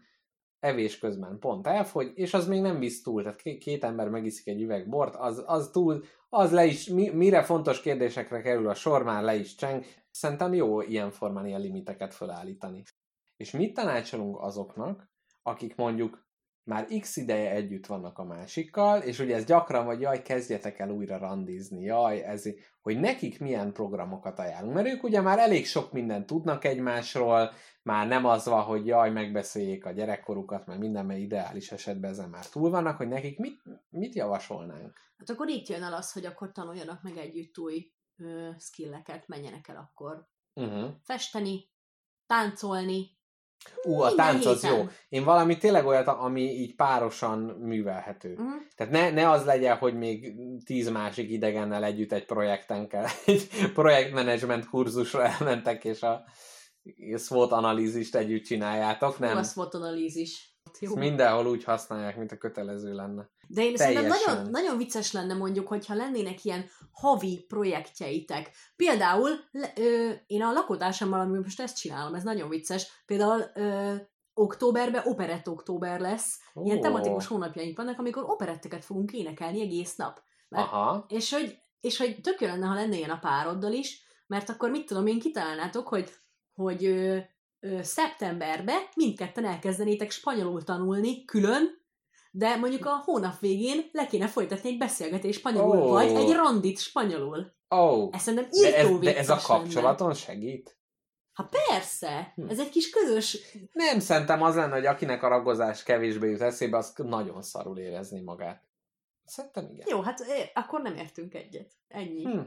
evés közben pont elfogy, és az még nem visz túl, tehát ké- két ember megiszik egy üveg bort, az, az túl, az le is, mi, mire fontos kérdésekre kerül a sor, már le is cseng. Szerintem jó ilyen formán ilyen limiteket felállítani. És mit tanácsolunk azoknak, akik mondjuk már x ideje együtt vannak a másikkal, és ugye ez gyakran, vagy jaj, kezdjetek el újra randizni, jaj, ez, hogy nekik milyen programokat ajánlunk. Mert ők ugye már elég sok mindent tudnak egymásról, már nem az van, hogy jaj, megbeszéljék a gyerekkorukat, mert minden, mert ideális esetben ezen már túl vannak, hogy nekik mit, mit javasolnánk? Hát akkor itt jön el az, hogy akkor tanuljanak meg együtt új ö, skilleket, menjenek el akkor Uh-huh. festeni, táncolni. Ú, a Minden tánc az héten. jó. Én valami tényleg olyat, ami így párosan művelhető. Uh-huh. Tehát ne, ne az legyen, hogy még tíz másik idegennel együtt egy projekten kell, egy projektmenedzsment kurzusra elmentek, és a SWOT analízist együtt csináljátok, Nem. nem? A SWOT analízis. Ezt mindenhol úgy használják, mint a kötelező lenne. De én szerintem Teljesen. nagyon, nagyon vicces lenne mondjuk, hogyha lennének ilyen havi projektjeitek. Például ö, én a lakótársammal, ami most ezt csinálom, ez nagyon vicces, például ö, októberben operett október lesz, Ó. ilyen tematikus hónapjaink vannak, amikor operetteket fogunk énekelni egész nap. Mert, Aha. és, hogy, és hogy tök jó lenne, ha lenne ilyen a pároddal is, mert akkor mit tudom én, kitalálnátok, hogy, hogy ö, szeptemberben mindketten elkezdenétek spanyolul tanulni külön, de mondjuk a hónap végén le kéne folytatni egy beszélgetés spanyolul, Ó. vagy egy randit spanyolul. Oh. Ez szerintem de, ez, de ez a vicces lenne. kapcsolaton segít? Ha persze, Hm. ez egy kis közös... Nem, szerintem az lenne, hogy akinek a ragozás kevésbé jut eszébe, az nagyon szarul érezni magát. Szerintem igen. Jó, hát akkor nem értünk egyet. Ennyi. Hm.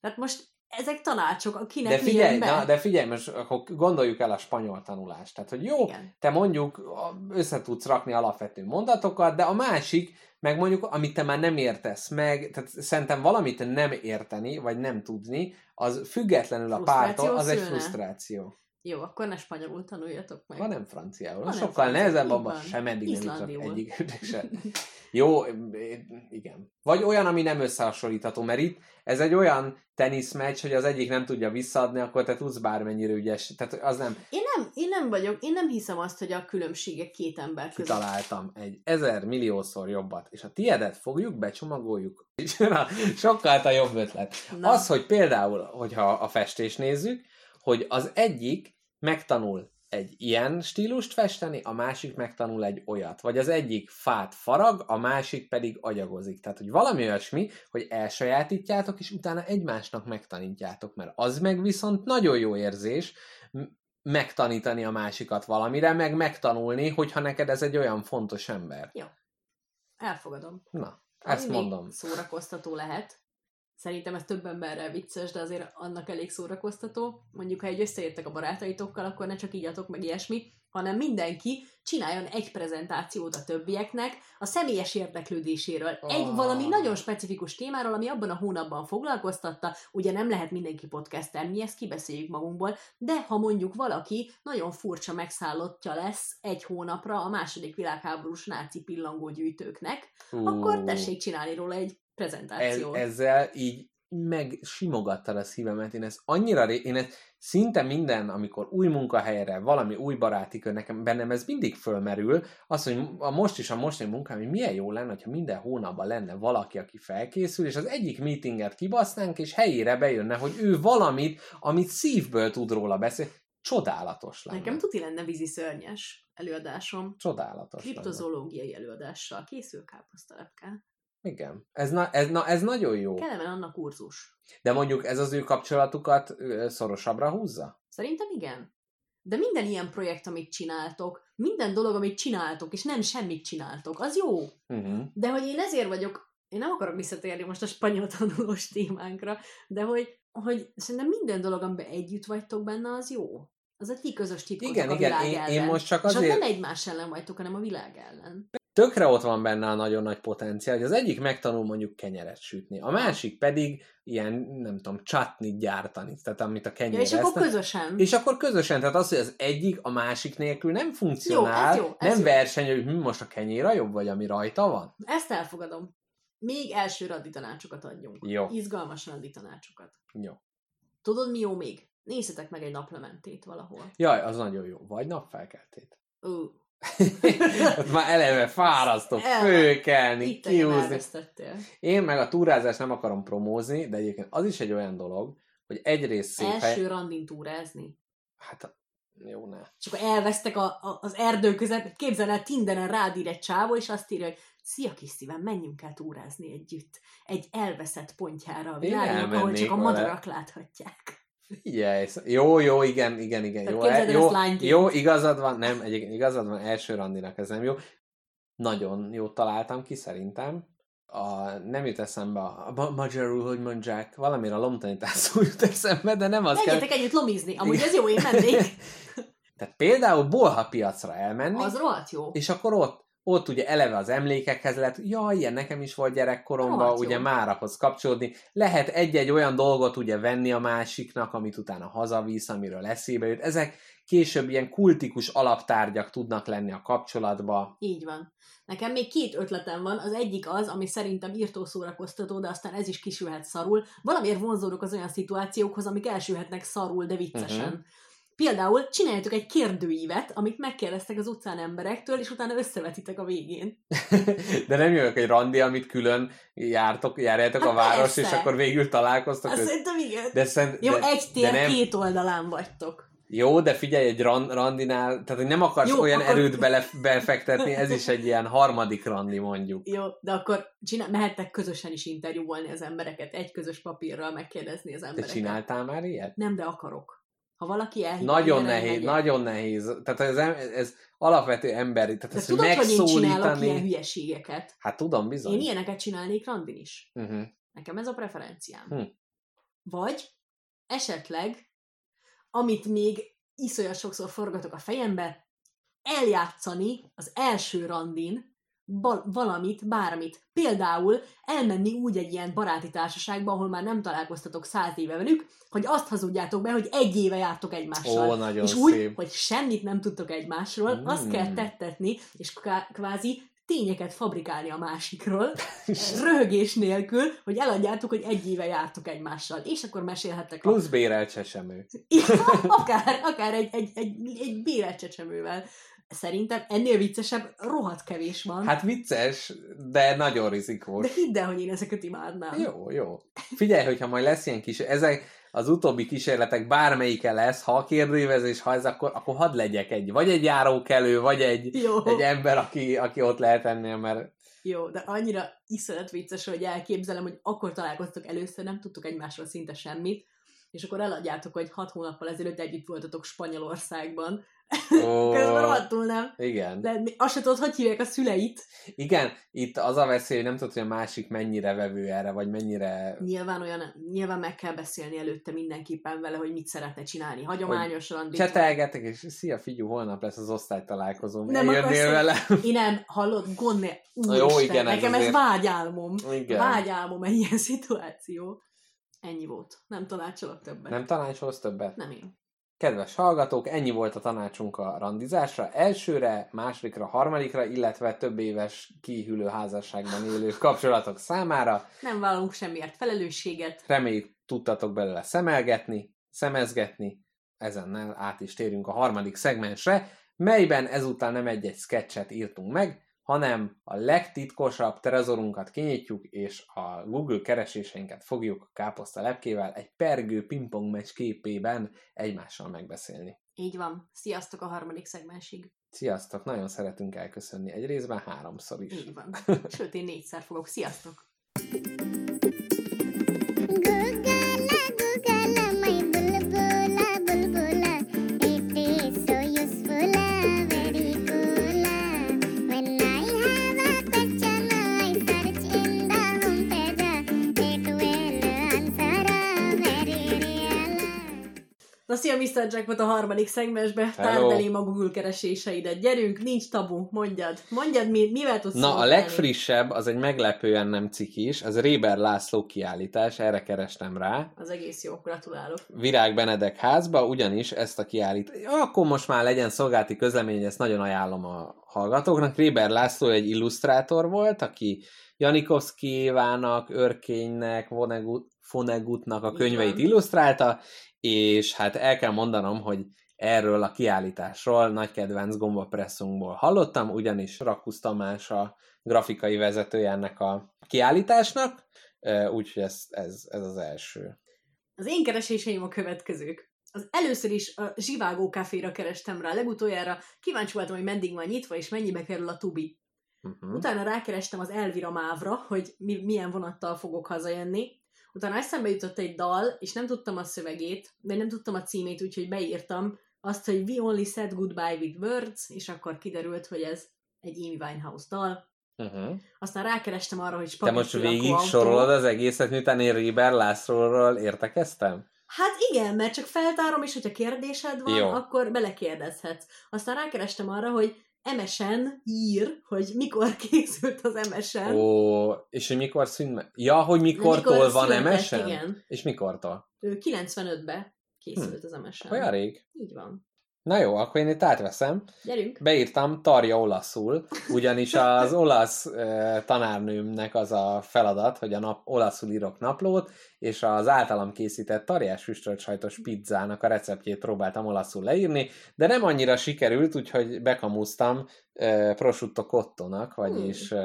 Tehát most ezek tanácsok, akinek De figyelj, na, de figyelj, most akkor gondoljuk el a spanyol tanulást. Tehát, hogy jó, Igen. te mondjuk össze tudsz rakni alapvető mondatokat, de a másik, meg mondjuk, amit te már nem értesz meg, tehát szerintem valamit nem érteni, vagy nem tudni, az függetlenül a pártól, az egy frusztráció. Jó, akkor ne spanyolul tanuljatok meg. Van nem franciául. Van nem Sokkal franciául, nehezebb, abban sem eddig nem egyik se. Jó, igen. Vagy olyan, ami nem összehasonlítható, mert itt ez egy olyan teniszmeccs, hogy az egyik nem tudja visszaadni, akkor te tudsz bármennyire ügyes. Tehát az nem. Én nem, én nem vagyok, én nem hiszem azt, hogy a különbségek két ember között. Kitaláltam egy ezer milliószor jobbat, és a tiedet fogjuk, becsomagoljuk. Na, sokkal a jobb ötlet. Na. Az, hogy például, hogyha a festés nézzük, hogy az egyik megtanul egy ilyen stílust festeni, a másik megtanul egy olyat. Vagy az egyik fát farag, a másik pedig agyagozik. Tehát, hogy valami olyasmi, hogy elsajátítjátok, és utána egymásnak megtanítjátok, mert az meg viszont nagyon jó érzés, megtanítani a másikat valamire, meg megtanulni, hogyha neked ez egy olyan fontos ember. Elfogadom. Na, Ami ezt mondom. szórakoztató lehet. Szerintem ez több emberrel vicces, de azért annak elég szórakoztató. Mondjuk, ha egy összeértek a barátaitokkal, akkor ne csak ígyatok meg ilyesmi, hanem mindenki csináljon egy prezentációt a többieknek a személyes érdeklődéséről. Egy Ah. valami nagyon specifikus témáról, ami abban a hónapban foglalkoztatta. Ugye nem lehet mindenki podcasten, mi ezt kibeszéljük magunkból, de ha mondjuk valaki nagyon furcsa megszállottja lesz egy hónapra a második világháborús náci pillangógyűjtőknek, akkor Ú. tessék csinálni róla egy ez, prezentációt. ezzel így meg simogattad a szívemet. Én ezt annyira, ré... én ezt szinte minden, amikor új munkahelyre, valami új baráti kör, nekem bennem ez mindig fölmerül, az, hogy a most is a mostani munkám, hogy milyen jó lenne, hogyha minden hónapban lenne valaki, aki felkészül, és az egyik meetinget kibasznánk, és helyére bejönne, hogy ő valamit, amit szívből tud róla beszélni. Csodálatos lenne. Nekem tuti lenne vízi szörnyes előadásom. Csodálatos lenne. Kriptozológiai előadással. Készül káposztalepke. Igen. Ez, na, ez, na, ez nagyon jó. Kellemen annak kurzus. De mondjuk ez az ő kapcsolatukat szorosabbra húzza? Szerintem igen. De minden ilyen projekt, amit csináltok, minden dolog, amit csináltok, és nem semmit csináltok, az jó. Uh-huh. De hogy én ezért vagyok, én nem akarok visszatérni most a spanyol tanulós témánkra, de hogy, hogy szerintem minden dolog, amiben együtt vagytok benne, az jó. Az a ti közös titkotok Igen, a igen, világ én, ellen. én most csak És azért... nem egymás ellen vagytok, hanem a világ ellen. Tökre ott van benne a nagyon nagy potenciál, hogy az egyik megtanul mondjuk kenyeret sütni, a másik pedig ilyen, nem tudom, csatnit gyártani, tehát amit a Ja, kenyér és akkor közösen. és akkor közösen, tehát az, hogy az egyik a másik nélkül nem funkcionál, Jó, ez jó, ez nem jó. verseny, hogy hm, most a kenyér a jobb, vagy ami rajta van. Ezt elfogadom. Még első randi tanácsokat adjunk. Jó. Izgalmas randi tanácsokat. Jó. Tudod, mi jó még? Nézzetek meg egy naplementét valahol. Jaj, az nagyon jó. Vagy napfelkeltét. Ó, Ott már eleve fárasztó, engem kiúzni. Én meg a túrázást nem akarom promózni, de egyébként az is egy olyan dolog, hogy egyrészt szép Első hely... randin túrázni. Hát, jó, ne. És akkor elvesztek a, a, az erdő közep, képzel el, Tinderen rád ír egy csávó, és azt írja, hogy szia kis szívem, menjünk el túrázni együtt. Egy elveszett pontjára a világnak, ahol csak a vele. madarak láthatják. Figyelj, jó, jó, igen, igen, igen. Tehát Jó, képzeld el jó, jó, igazad van, nem, egyébként igazad van, első randinak ez nem jó. Nagyon jó találtam ki, szerintem. A, nem jut eszembe a, a ma- magyarul, hogy mondják, valamire a lomtanítás szó jut eszembe, de nem az kell. Menjetek együtt lomizni, amúgy ez jó, én mennék. Tehát például bolha piacra elmenni, Az rohadt jó. és akkor ott, ott ugye eleve az emlékekhez lehet, jaj, ilyen nekem is volt gyerekkoromban, ugye jó. már ahhoz kapcsolódni. Lehet egy-egy olyan dolgot ugye venni a másiknak, amit utána hazavisz, amiről eszébe jut. Ezek később ilyen kultikus alaptárgyak tudnak lenni a kapcsolatba. Így van. Nekem még két ötletem van, az egyik az, ami szerintem írtó szórakoztató, de aztán ez is kisülhet szarul. Valamiért vonzódok az olyan szituációkhoz, amik elsülhetnek szarul, de viccesen. Uh-huh. Például csináljátok egy kérdőívet, amit megkérdeztek az utcán emberektől, és utána összevetitek a végén. De nem jövök egy randi, amit külön jártok, járjátok Hát a város, persze. és akkor végül találkoztok. Össze- szerintem igen. De, szent, Jó, de, egy tér, de nem, két oldalán vagytok. Jó, de figyelj, egy ran, randinál, tehát hogy nem akarsz Jó, olyan akkor- erőt bele, befektetni, ez is egy ilyen harmadik randi mondjuk. Jó, de akkor csinál, mehettek közösen is interjúvolni az embereket, egy közös papírral megkérdezni az Te embereket. csináltál már ilyet? Nem, de akarok. Ha valaki elhív, Nagyon nehéz, nagyon nehéz. Tehát ez, ez alapvető emberi, tehát De ezt tudod, hogy én csinálok ilyen megszólítani. hülyeségeket? Hát tudom, bizony. Én ilyeneket csinálnék randin is. Uh-huh. Nekem ez a preferenciám. Hm. Vagy esetleg, amit még iszonyat sokszor forgatok a fejembe, eljátszani az első randin valamit, bármit. Például elmenni úgy egy ilyen baráti társaságba, ahol már nem találkoztatok száz éve velük, hogy azt hazudjátok be, hogy egy éve jártok egymással. Ó, nagyon és úgy, szép. hogy semmit nem tudtok egymásról, mm. azt kell tettetni, és kvázi tényeket fabrikálni a másikról, röhögés nélkül, hogy eladjátok, hogy egy éve jártok egymással, és akkor mesélhettek a... Plusz bérelt csesemő. Ja, akár, akár egy, egy, egy, egy bérelt csecsemővel. Szerintem ennél viccesebb rohadt kevés van. Hát vicces, de nagyon rizikós. de hidd el, hogy én ezeket imádnám. Jó, jó. Figyelj, hogyha majd lesz ilyen kis, ezek az utóbbi kísérletek bármelyike lesz, ha a kérdőívezés, ha ez, akkor, akkor hadd legyek egy, vagy egy járókelő, vagy egy, Jó. egy ember, aki, aki ott lehet ennél, mert Jó, de annyira iszonyat vicces, hogy elképzelem, hogy akkor találkoztok először, nem tudtuk egymásról szinte semmit, és akkor eladjátok, hogy hat hónappal ezelőtt együtt voltatok Spanyolországban. Ó, Közben rohadtul nem. igen. De azt se tudod, hogy hívják a szüleit. Igen, itt az a veszély, hogy nem tudod, hogy a másik mennyire vevő erre, vagy mennyire... Nyilván olyan, nyilván meg kell beszélni előtte mindenképpen vele, hogy mit szeretne csinálni. Hagyományos randit. Csetelgetek, és szia figyú, holnap lesz az osztálytalálkozóm. Nem akarsz, Eljönnél hogy- vele? Én nem, hallod, gond ne... Jó, igen, ez nekem ez azért- vágyálmom. Igen. Vágyálmom egy ilyen szituáció. Ennyi volt. Nem tanácsolok többet. Nem tanácsolsz többet? Nem én. Kedves hallgatók, ennyi volt a tanácsunk a randizásra. Elsőre, másodikra, harmadikra, illetve több éves kihűlő házasságban élő kapcsolatok számára. Nem vállalunk semmiért felelősséget. Reméljük tudtatok belőle szemelgetni, szemezgetni. Ezennel át is térünk a harmadik szegmensre, melyben ezúttal nem egy-egy sketchet írtunk meg, hanem a legtitkosabb trezorunkat kinyitjuk, és a Google kereséseinket fogjuk a káposzta lepkével egy pergő pingpong meccs képében egymással megbeszélni. Így van. Sziasztok a harmadik szegmensig. Sziasztok, nagyon szeretünk elköszönni egy részben háromszor is. Így van. Sőt, én négyszer fogok. Sziasztok! Na szia, Mr. Jackpot a harmadik szegmensbe. Hello. Tárd elém a Google kereséseidet. Gyerünk, nincs tabu. Mondjad. Mondjad, mi, mivel tudsz Na, a legfrissebb, az egy meglepően nem cikis, az Réber László kiállítás, erre kerestem rá. Az egész jó, gratulálok. Virág Benedek házba, ugyanis ezt a kiállítást, akkor most már legyen szolgálati közlemény, ezt nagyon ajánlom a hallgatóknak. Réber László egy illusztrátor volt, aki Janikovszki Évának, Örkénynek, Vonnegut, Vonegutnak a könyveit illusztrálta, és hát el kell mondanom, hogy erről a kiállításról nagy kedvenc gombapresszunkból hallottam, ugyanis Rakusz Tamás a grafikai vezetője ennek a kiállításnak, úgyhogy ez, ez, ez az első. Az én kereséseim a következők. Az először is a Zsivágó Caféra kerestem rá legutoljára, kíváncsi voltam, hogy meddig van nyitva, és mennyibe kerül a tubi. Uh-huh. Utána rákerestem az Elvira Mávra, hogy mi, milyen vonattal fogok hazajönni. Utána eszembe jutott egy dal, és nem tudtam a szövegét, de nem tudtam a címét, úgyhogy beírtam azt, hogy We Only Said Goodbye with Words, és akkor kiderült, hogy ez egy Amy Winehouse dal. Uh-huh. Aztán rákerestem arra, hogy Te most végig sorolod az egészet, miután én Réber Lászlóról értekeztem? Hát igen, mert csak feltárom, és hogyha kérdésed van, Jó. akkor belekérdezhetsz. Aztán rákerestem arra, hogy MSN ír, hogy mikor készült az MSN. Ó, és hogy mikor szűnt Ja, hogy mikortól Mikor van született, MSN? igen. És mikortól? Ő 95-be készült az MSN. Hm. Olyan rég. Így van. Na jó, akkor én itt átveszem. Gyerünk. Beírtam tarja olaszul, ugyanis az olasz uh, tanárnőmnek az a feladat, hogy a nap, olaszul írok naplót, és az általam készített tarjás füstölt sajtos pizzának a receptjét próbáltam olaszul leírni, de nem annyira sikerült, úgyhogy bekamúztam uh, prosciutto cottonak, vagyis uh,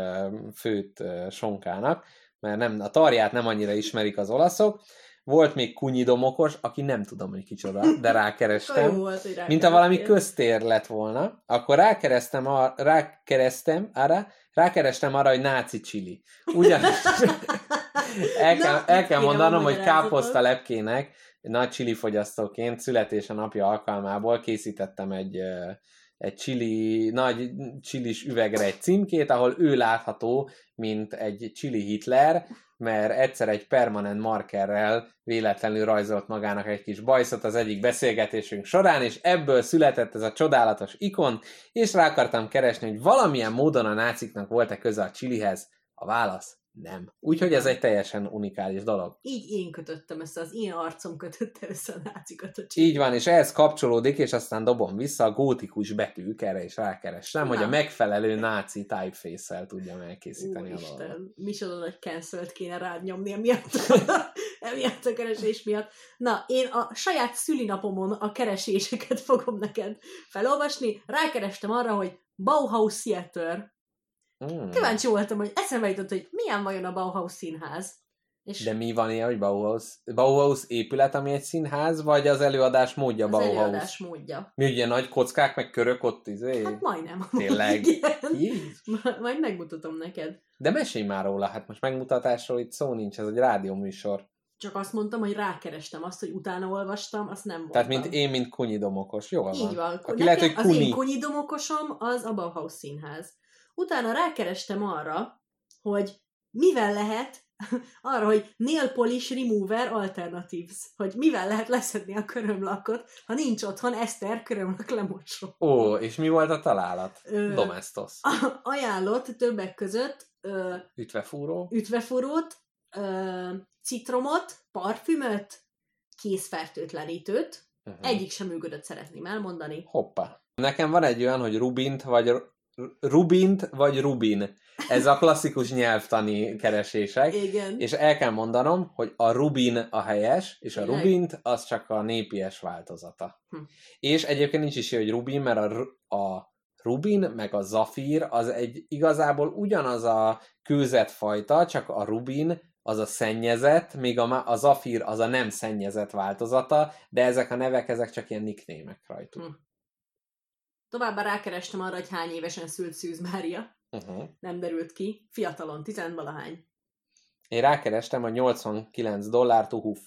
főtt uh, sonkának, mert nem, a tarját nem annyira ismerik az olaszok. Volt még kunyidomokos, aki nem tudom, hogy kicsoda, de rákerestem. volt, hogy Mint ha valami köztér lett volna, akkor rákerestem, a, rákerestem arra, rákerestem arra, hogy náci csili. Ugyanis el kell, Na, el kell mondanom, hogy káposzta lepkének nagy csili fogyasztóként születése napja alkalmából készítettem egy, egy csili, nagy csilis üvegre egy címkét, ahol ő látható, mint egy csili Hitler, mert egyszer egy permanent markerrel véletlenül rajzolt magának egy kis bajszot az egyik beszélgetésünk során, és ebből született ez a csodálatos ikon, és rá akartam keresni, hogy valamilyen módon a náciknak volt-e köze a csilihez. A válasz nem. Úgyhogy ez egy teljesen unikális dolog. Így én kötöttem össze, az én arcom kötötte össze a nácikat a Így van, és ehhez kapcsolódik, és aztán dobom vissza a gótikus betűk, erre is rákerestem, hogy a megfelelő náci typeface-szel tudjam elkészíteni a dolgot. Úristen, micsoda nagy cancelt kéne rád nyomni emiatt, emiatt a keresés miatt. Na, én a saját szülinapomon a kereséseket fogom neked felolvasni. Rákerestem arra, hogy Bauhaus Theater. Hmm. Kíváncsi voltam, hogy eszembe jutott, hogy milyen vajon a Bauhaus színház. És De mi van ilyen, hogy Bauhaus? Bauhaus épület, ami egy színház, vagy az előadás módja az Bauhaus? előadás módja. Mi ugye nagy kockák, meg körök ott izé? Hát majdnem. Tényleg? Majd megmutatom neked. De mesélj már róla, hát most megmutatásról itt szó nincs, ez egy rádióműsor. Csak azt mondtam, hogy rákerestem azt, hogy utána olvastam, azt nem Tehát mondtam. mint én, mint kunyidomokos. Jól van. Így van. Aki Nekem lehet, hogy Az kuni. én kunyidomokosom az a Bauhaus színház. Utána rákerestem arra, hogy mivel lehet, arra, hogy nail polish remover alternatives, hogy mivel lehet leszedni a körömlakot, ha nincs otthon Eszter körömlak lemosó. Ó, és mi volt a találat? Ö, Domestos. Ajánlott többek között ö, Ütvefúró. ütvefúrót, ö, citromot, parfümöt, készfertőtlenítőt. Uh-huh. Egyik sem működött, szeretném elmondani. Hoppá. Nekem van egy olyan, hogy Rubint vagy Rubint vagy Rubin. Ez a klasszikus nyelvtani keresések. Igen. És el kell mondanom, hogy a Rubin a helyes, és a? Rubint az csak a népies változata. Hm. És egyébként nincs is hogy Rubin, mert a, a Rubin meg a Zafír az egy igazából ugyanaz a kőzetfajta, csak a Rubin az a szennyezett, míg a, a Zafír az a nem szennyezett változata, de ezek a nevek, ezek csak ilyen nicknémek rajtuk. Hm. Továbbá rákerestem arra, hogy hány évesen szült Szűz Mária. Uh-huh. Nem derült ki. Fiatalon, tizenvalahány. Én rákerestem a 89 dollár tuhuf.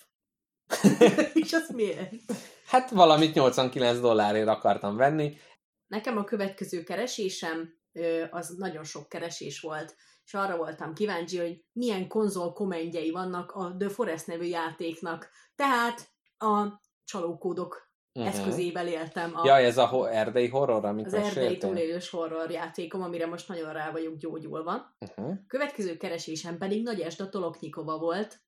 És az miért? Hát valamit 89 dollárért akartam venni, Nekem a következő keresésem az nagyon sok keresés volt, és arra voltam kíváncsi, hogy milyen konzol komendjei vannak a The Forest nevű játéknak. Tehát a csalókódok Mhm. eszközével éltem a, Ja, ez a ho- erdei horror, amit az erdei túlélős horror játékom, amire most nagyon rá vagyok gyógyulva. Uh-huh. Következő keresésem pedig Nagy Esda Toloknyikova volt,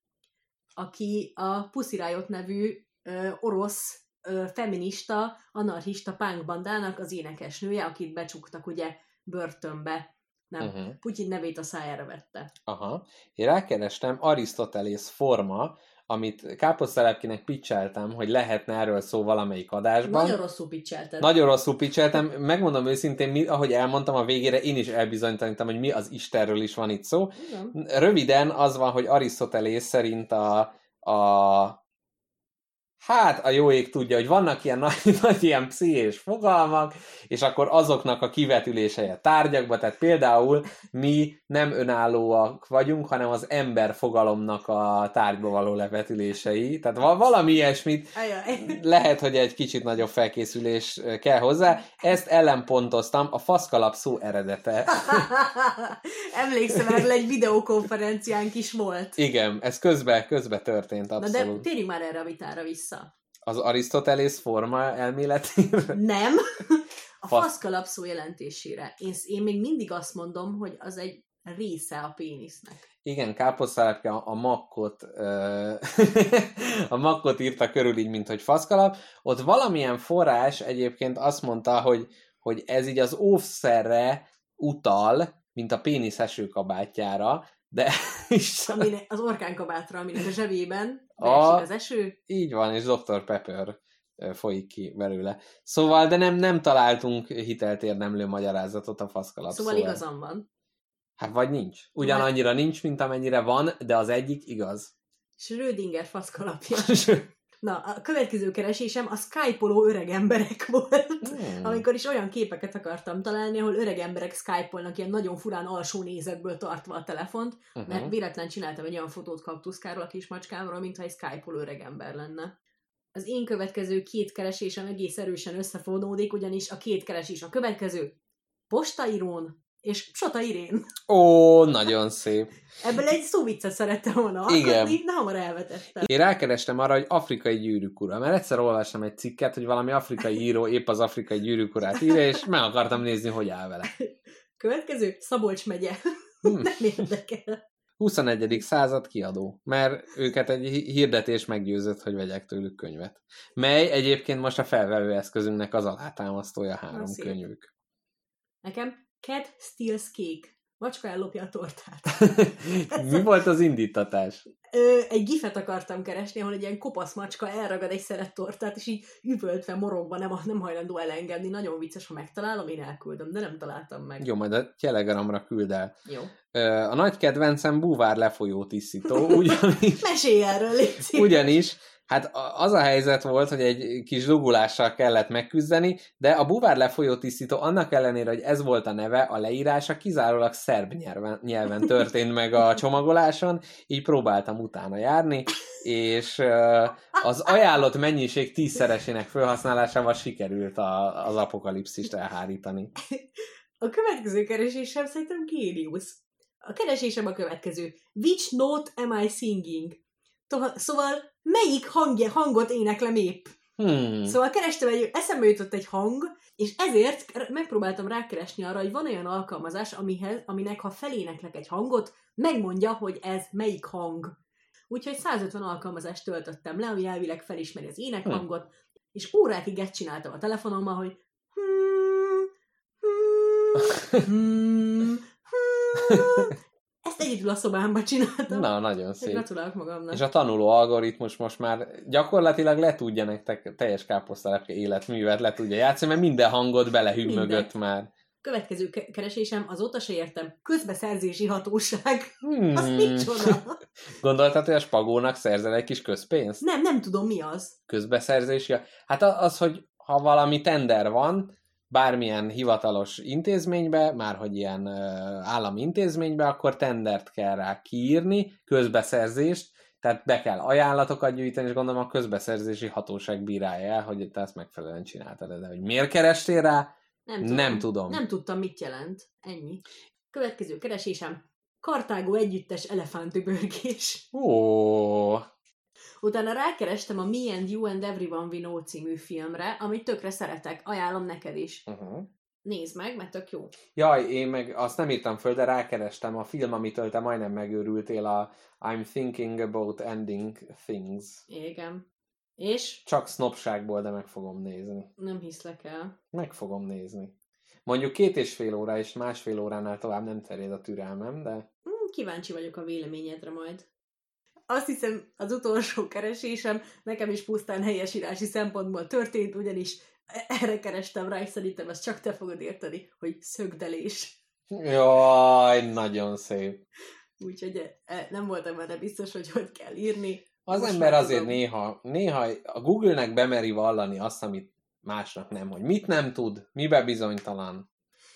aki a Pussy Riot nevű ö, orosz ö, feminista, anarchista punk bandának az énekesnője, akit becsuktak ugye börtönbe. Nem, Uh-huh. Putyin nevét a szájára vette. Aha. Én rákerestem Arisztotelész forma, amit káposztelepkinek pitcheltem, hogy lehetne erről szó valamelyik adásban. Nagyon rosszul pitchelted. Nagyon rosszul pitcheltem, megmondom őszintén, mi, ahogy elmondtam a végére, én is elbizonyítottam, hogy mi az Istenről is van itt szó. Igen. Röviden az van, hogy Arisztotelész szerint a, a Hát a jó ég tudja, hogy vannak ilyen nagy, nagy ilyen pszichés fogalmak, és akkor azoknak a kivetülése a tárgyakba, tehát például mi nem önállóak vagyunk, hanem az ember fogalomnak a tárgyba való levetülései, tehát va- valami ilyesmit, Ajaj. lehet, hogy egy kicsit nagyobb felkészülés kell hozzá. Ezt ellenpontoztam, a faszkalap szó eredete. Emlékszem, erről egy videokonferenciánk is volt. Igen, ez közbe, közbe történt Na de abszolút. térjünk már erre a vitára vissza. Az Arisztotelész forma elméletére? Nem, A Fasz- faszkalap szó jelentésére. Én, én még mindig azt mondom, hogy az egy része a pénisznek. Igen, káposztelepke a, a makkot, a makkot írta körül így, mint hogy faszkalap. Ott valamilyen forrás egyébként azt mondta, hogy, hogy ez így az óvszerre utal, mint a pénisz esőkabátjára, de is Aminek, az orkánkabátra, aminek a zsebében A- az eső. így van, és Dr. Pepper folyik ki belőle. Szóval, de nem, nem találtunk hitelt érdemlő magyarázatot a faszkalap Szóval szóra. igazam van. Hát vagy nincs. Ugyanannyira nincs, mint amennyire van, de az egyik igaz. Schrödinger faszkalapja. Na, a következő keresésem a Skype-oló öreg emberek volt. Hmm. Amikor is olyan képeket akartam találni, ahol öreg emberek Skype-olnak ilyen nagyon furán alsó nézetből tartva a telefont, Uh-huh. mert véletlen csináltam egy olyan fotót kaktuszkáról a kis macskámról, mintha egy Skype-oló öreg ember lenne. Az én következő két keresésem egész erősen összefonódik, ugyanis a két keresés a következő. Postairón és Sota Irén. Ó, nagyon szép. Ebből egy szóviccet szerettem volna Igen. alkotni, de hamar elvetettem. Én rákerestem arra, hogy afrikai gyűrűk ura, mert egyszer olvastam egy cikket, hogy valami afrikai író épp az afrikai gyűrűk urát írja, és meg akartam nézni, hogy áll vele. Következő, Szabolcs megye. Hm. Nem érdekel. 21. század kiadó, mert őket egy hi- hirdetés meggyőzött, hogy vegyek tőlük könyvet. Mely egyébként most a felvevő eszközünknek az alátámasztója három szép. könyvük. Nekem Cat Steals Cake. Macska ellopja a tortát. Mi volt az indítatás? Ö, egy gifet akartam keresni, ahol egy ilyen kopasz macska elragad egy szeret tortát, és így üvöltve, morogva nem, nem hajlandó elengedni. Nagyon vicces, ha megtalálom, én elküldöm, de nem találtam meg. Jó, majd a telegramra küld el. Jó. Ö, A nagy kedvencem búvár lefolyó tisztító, ugyanis Mesélj erről, légy szíves. Ugyanis, hát az a helyzet volt, hogy egy kis dugulással kellett megküzdeni, de a buvár lefolyó tisztító annak ellenére, hogy ez volt a neve, a leírása kizárólag szerb nyelven, nyelven történt meg a csomagoláson, így próbáltam utána járni, és az ajánlott mennyiség tízszeresének felhasználásával sikerült a, az apokalipszist elhárítani. A következő keresésem szerintem géniusz. A keresésem a következő. Which note am I singing? Toha- Szóval melyik hangja, hangot éneklem épp? Hmm. Szóval kerestem egy, eszembe jutott egy hang, és ezért megpróbáltam rákeresni arra, hogy van olyan alkalmazás, amihez, aminek ha feléneklek egy hangot, megmondja, hogy ez melyik hang. Úgyhogy 150 alkalmazást töltöttem le, ami elvileg felismeri az énekhangot, és órákig ezt csináltam a telefonommal, hogy hmm, hmm, hmm, hmm. Ezt egyedül a szobámban csináltam. Na, nagyon Szép. Gratulálok magamnak. És a tanuló algoritmus most már gyakorlatilag le tudja nektek teljes káposztalepke életművet le tudja játszani, mert minden hangot belehümmögött Mindent. már. Következő ke- keresésem, azóta se értem, közbeszerzési hatóság. Hmm. Az micsoda? Gondoltad, hogy a spagónak szerzel egy kis közpénzt? Nem, nem tudom mi az. Közbeszerzési? Hát az, hogy ha valami tender van, bármilyen hivatalos intézménybe, már hogy ilyen ö, állami intézménybe, akkor tendert kell rá kiírni, közbeszerzést, tehát be kell ajánlatokat gyűjteni, és gondolom a közbeszerzési hatóság bírálja el, hogy te ezt megfelelően csináltad. De hogy miért kerestél rá, Nem tudom. Nem tudom. Nem tudtam, mit jelent. Ennyi. Következő keresésem. Kartágó együttes elefántübörgés. Ó, Utána rákerestem a Me and You and Everyone We Know című filmre, amit tökre szeretek. Ajánlom neked is. uh-huh. Nézd meg, mert tök jó. Jaj, én meg azt nem írtam föl, de rákerestem a film, amitől te majdnem megőrültél, a I'm thinking about ending things. Igen. És Csak sznopságból, de meg fogom nézni. nem hiszlek el. Meg fogom nézni. Mondjuk két és fél óra és másfél óránál tovább nem terjed a türelmem, de Hmm, kíváncsi vagyok a véleményedre majd. Azt hiszem, az utolsó keresésem nekem is pusztán helyesírási szempontból történt, ugyanis erre kerestem rá, és szerintem ezt csak te fogod érteni, hogy szögdelés. jaj, nagyon szép. Úgyhogy eh, nem voltam benne biztos, hogy hogy kell írni. Az Most ember azért tudom. néha, néha a Google-nek bemeri vallani azt, amit másnak nem, hogy mit nem tud, mibe bizonytalan.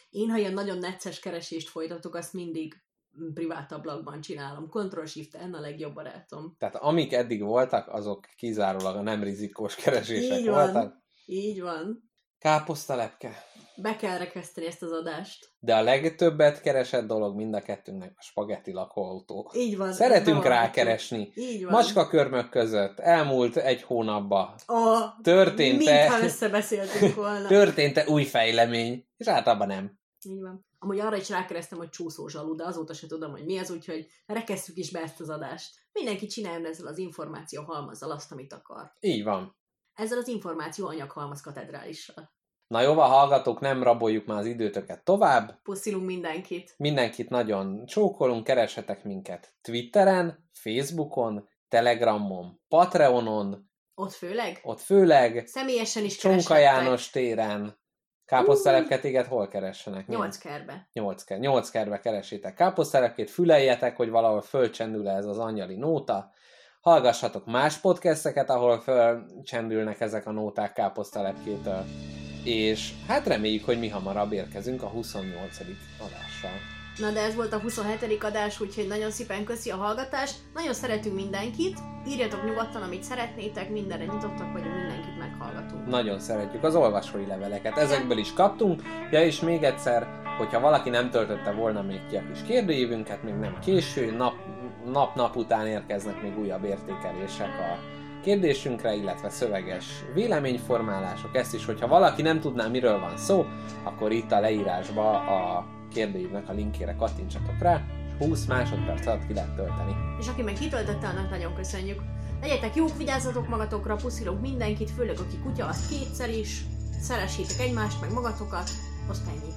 Én, ha ilyen nagyon necces keresést folytatok, azt mindig mm, privát ablakban csinálom. Ctrl-Shift-N a legjobb barátom. Tehát amik eddig voltak, azok kizárólag a nem rizikós keresések Így van. voltak. Így van. Káposztalepke. Be kell rekeszteni ezt az adást. De a legtöbbet keresett dolog mind a kettőnknek a spagetti lakóautó. Így van. Szeretünk rákeresni. Így van. Macskakörmök között elmúlt egy hónapban A... Történt-e- Mintha összebeszéltünk volna. történt-e új fejlemény, és általában nem. Így van. Amúgy arra is rákeresztem, hogy csúszó zsalu, de azóta se tudom, hogy mi az, úgyhogy rekesszük is be ezt az adást. Mindenki csináljon ezzel az információ halmazzal azt, amit akar. Így van. Ezzel az információ anyaghalmaz katedrálissal. Na jó, a hallgatók, nem raboljuk már az időtöket tovább. Puszilunk mindenkit. Mindenkit nagyon csókolunk, kereshetek minket Twitteren, Facebookon, Telegramon, Patreonon, Ott főleg? ott főleg, Személyesen is Csonka. János téren. Káposztelepke téged hol keressenek? Nyolc kerbe. Nyolc, ker, nyolc kerbe keresétek káposztelepkét, füleljetek, hogy valahol fölcsendül ez az angyali nóta. Hallgassatok más podcasteket, ahol fölcsendülnek ezek a nóták káposztelepkétől. És hát reméljük, hogy mi hamarabb érkezünk a 28. adással. Na de ez volt a 27. adás, úgyhogy nagyon szépen köszi a hallgatást. Nagyon szeretünk mindenkit. Írjatok nyugodtan, amit szeretnétek, mindenre nyitottak vagyunk, mindenkit meghallgatunk. Nagyon szeretjük az olvasói leveleket, ezekből is kaptunk. Ja, és még egyszer, hogyha valaki nem töltötte volna még ki a kis kérdőívünket, még nem késő, nap, nap-nap után érkeznek még újabb értékelések a kérdésünkre, illetve szöveges véleményformálások. Ezt is, hogyha valaki nem tudná, miről van szó, akkor itt a leírásba a kérdőívnek a linkjére kattintsatok rá, és 20 másodperc alatt ki lehet tölteni. És aki meg kitöltötte, annak nagyon köszönjük. Legyetek jók, vigyázzatok magatokra, puszilunk mindenkit, főleg aki kutya, az kétszer is. Szeressétek egymást, meg magatokat. Azt ennyi.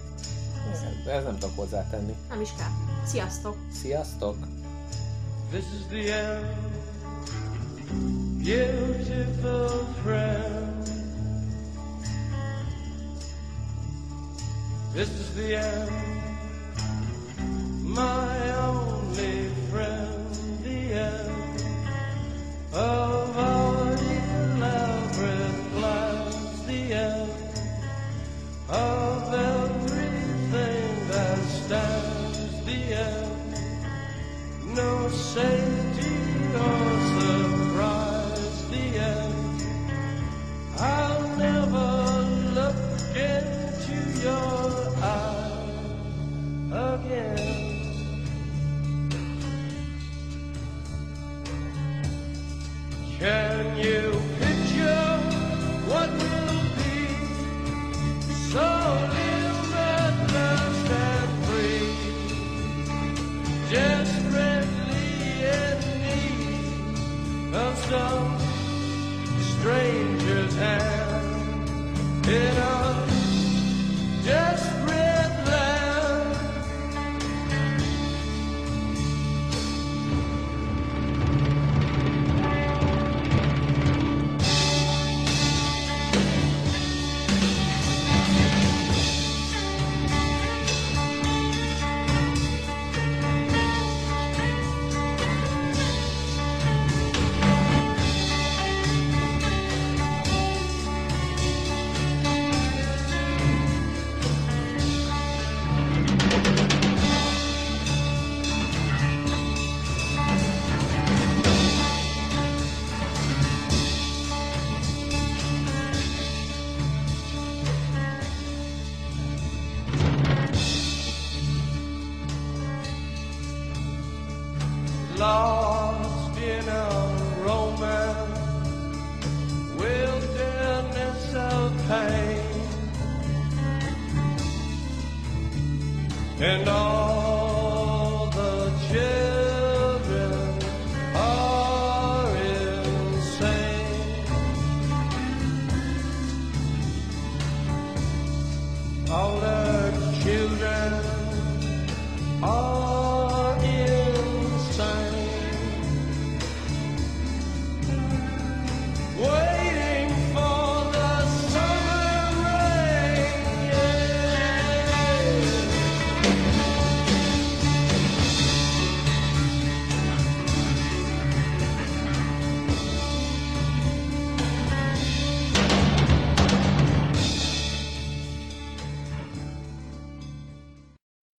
Ez, ez nem tudok hozzátenni. Nem is kell. Sziasztok! Sziasztok! This is the end, beautiful friend. This is the end, my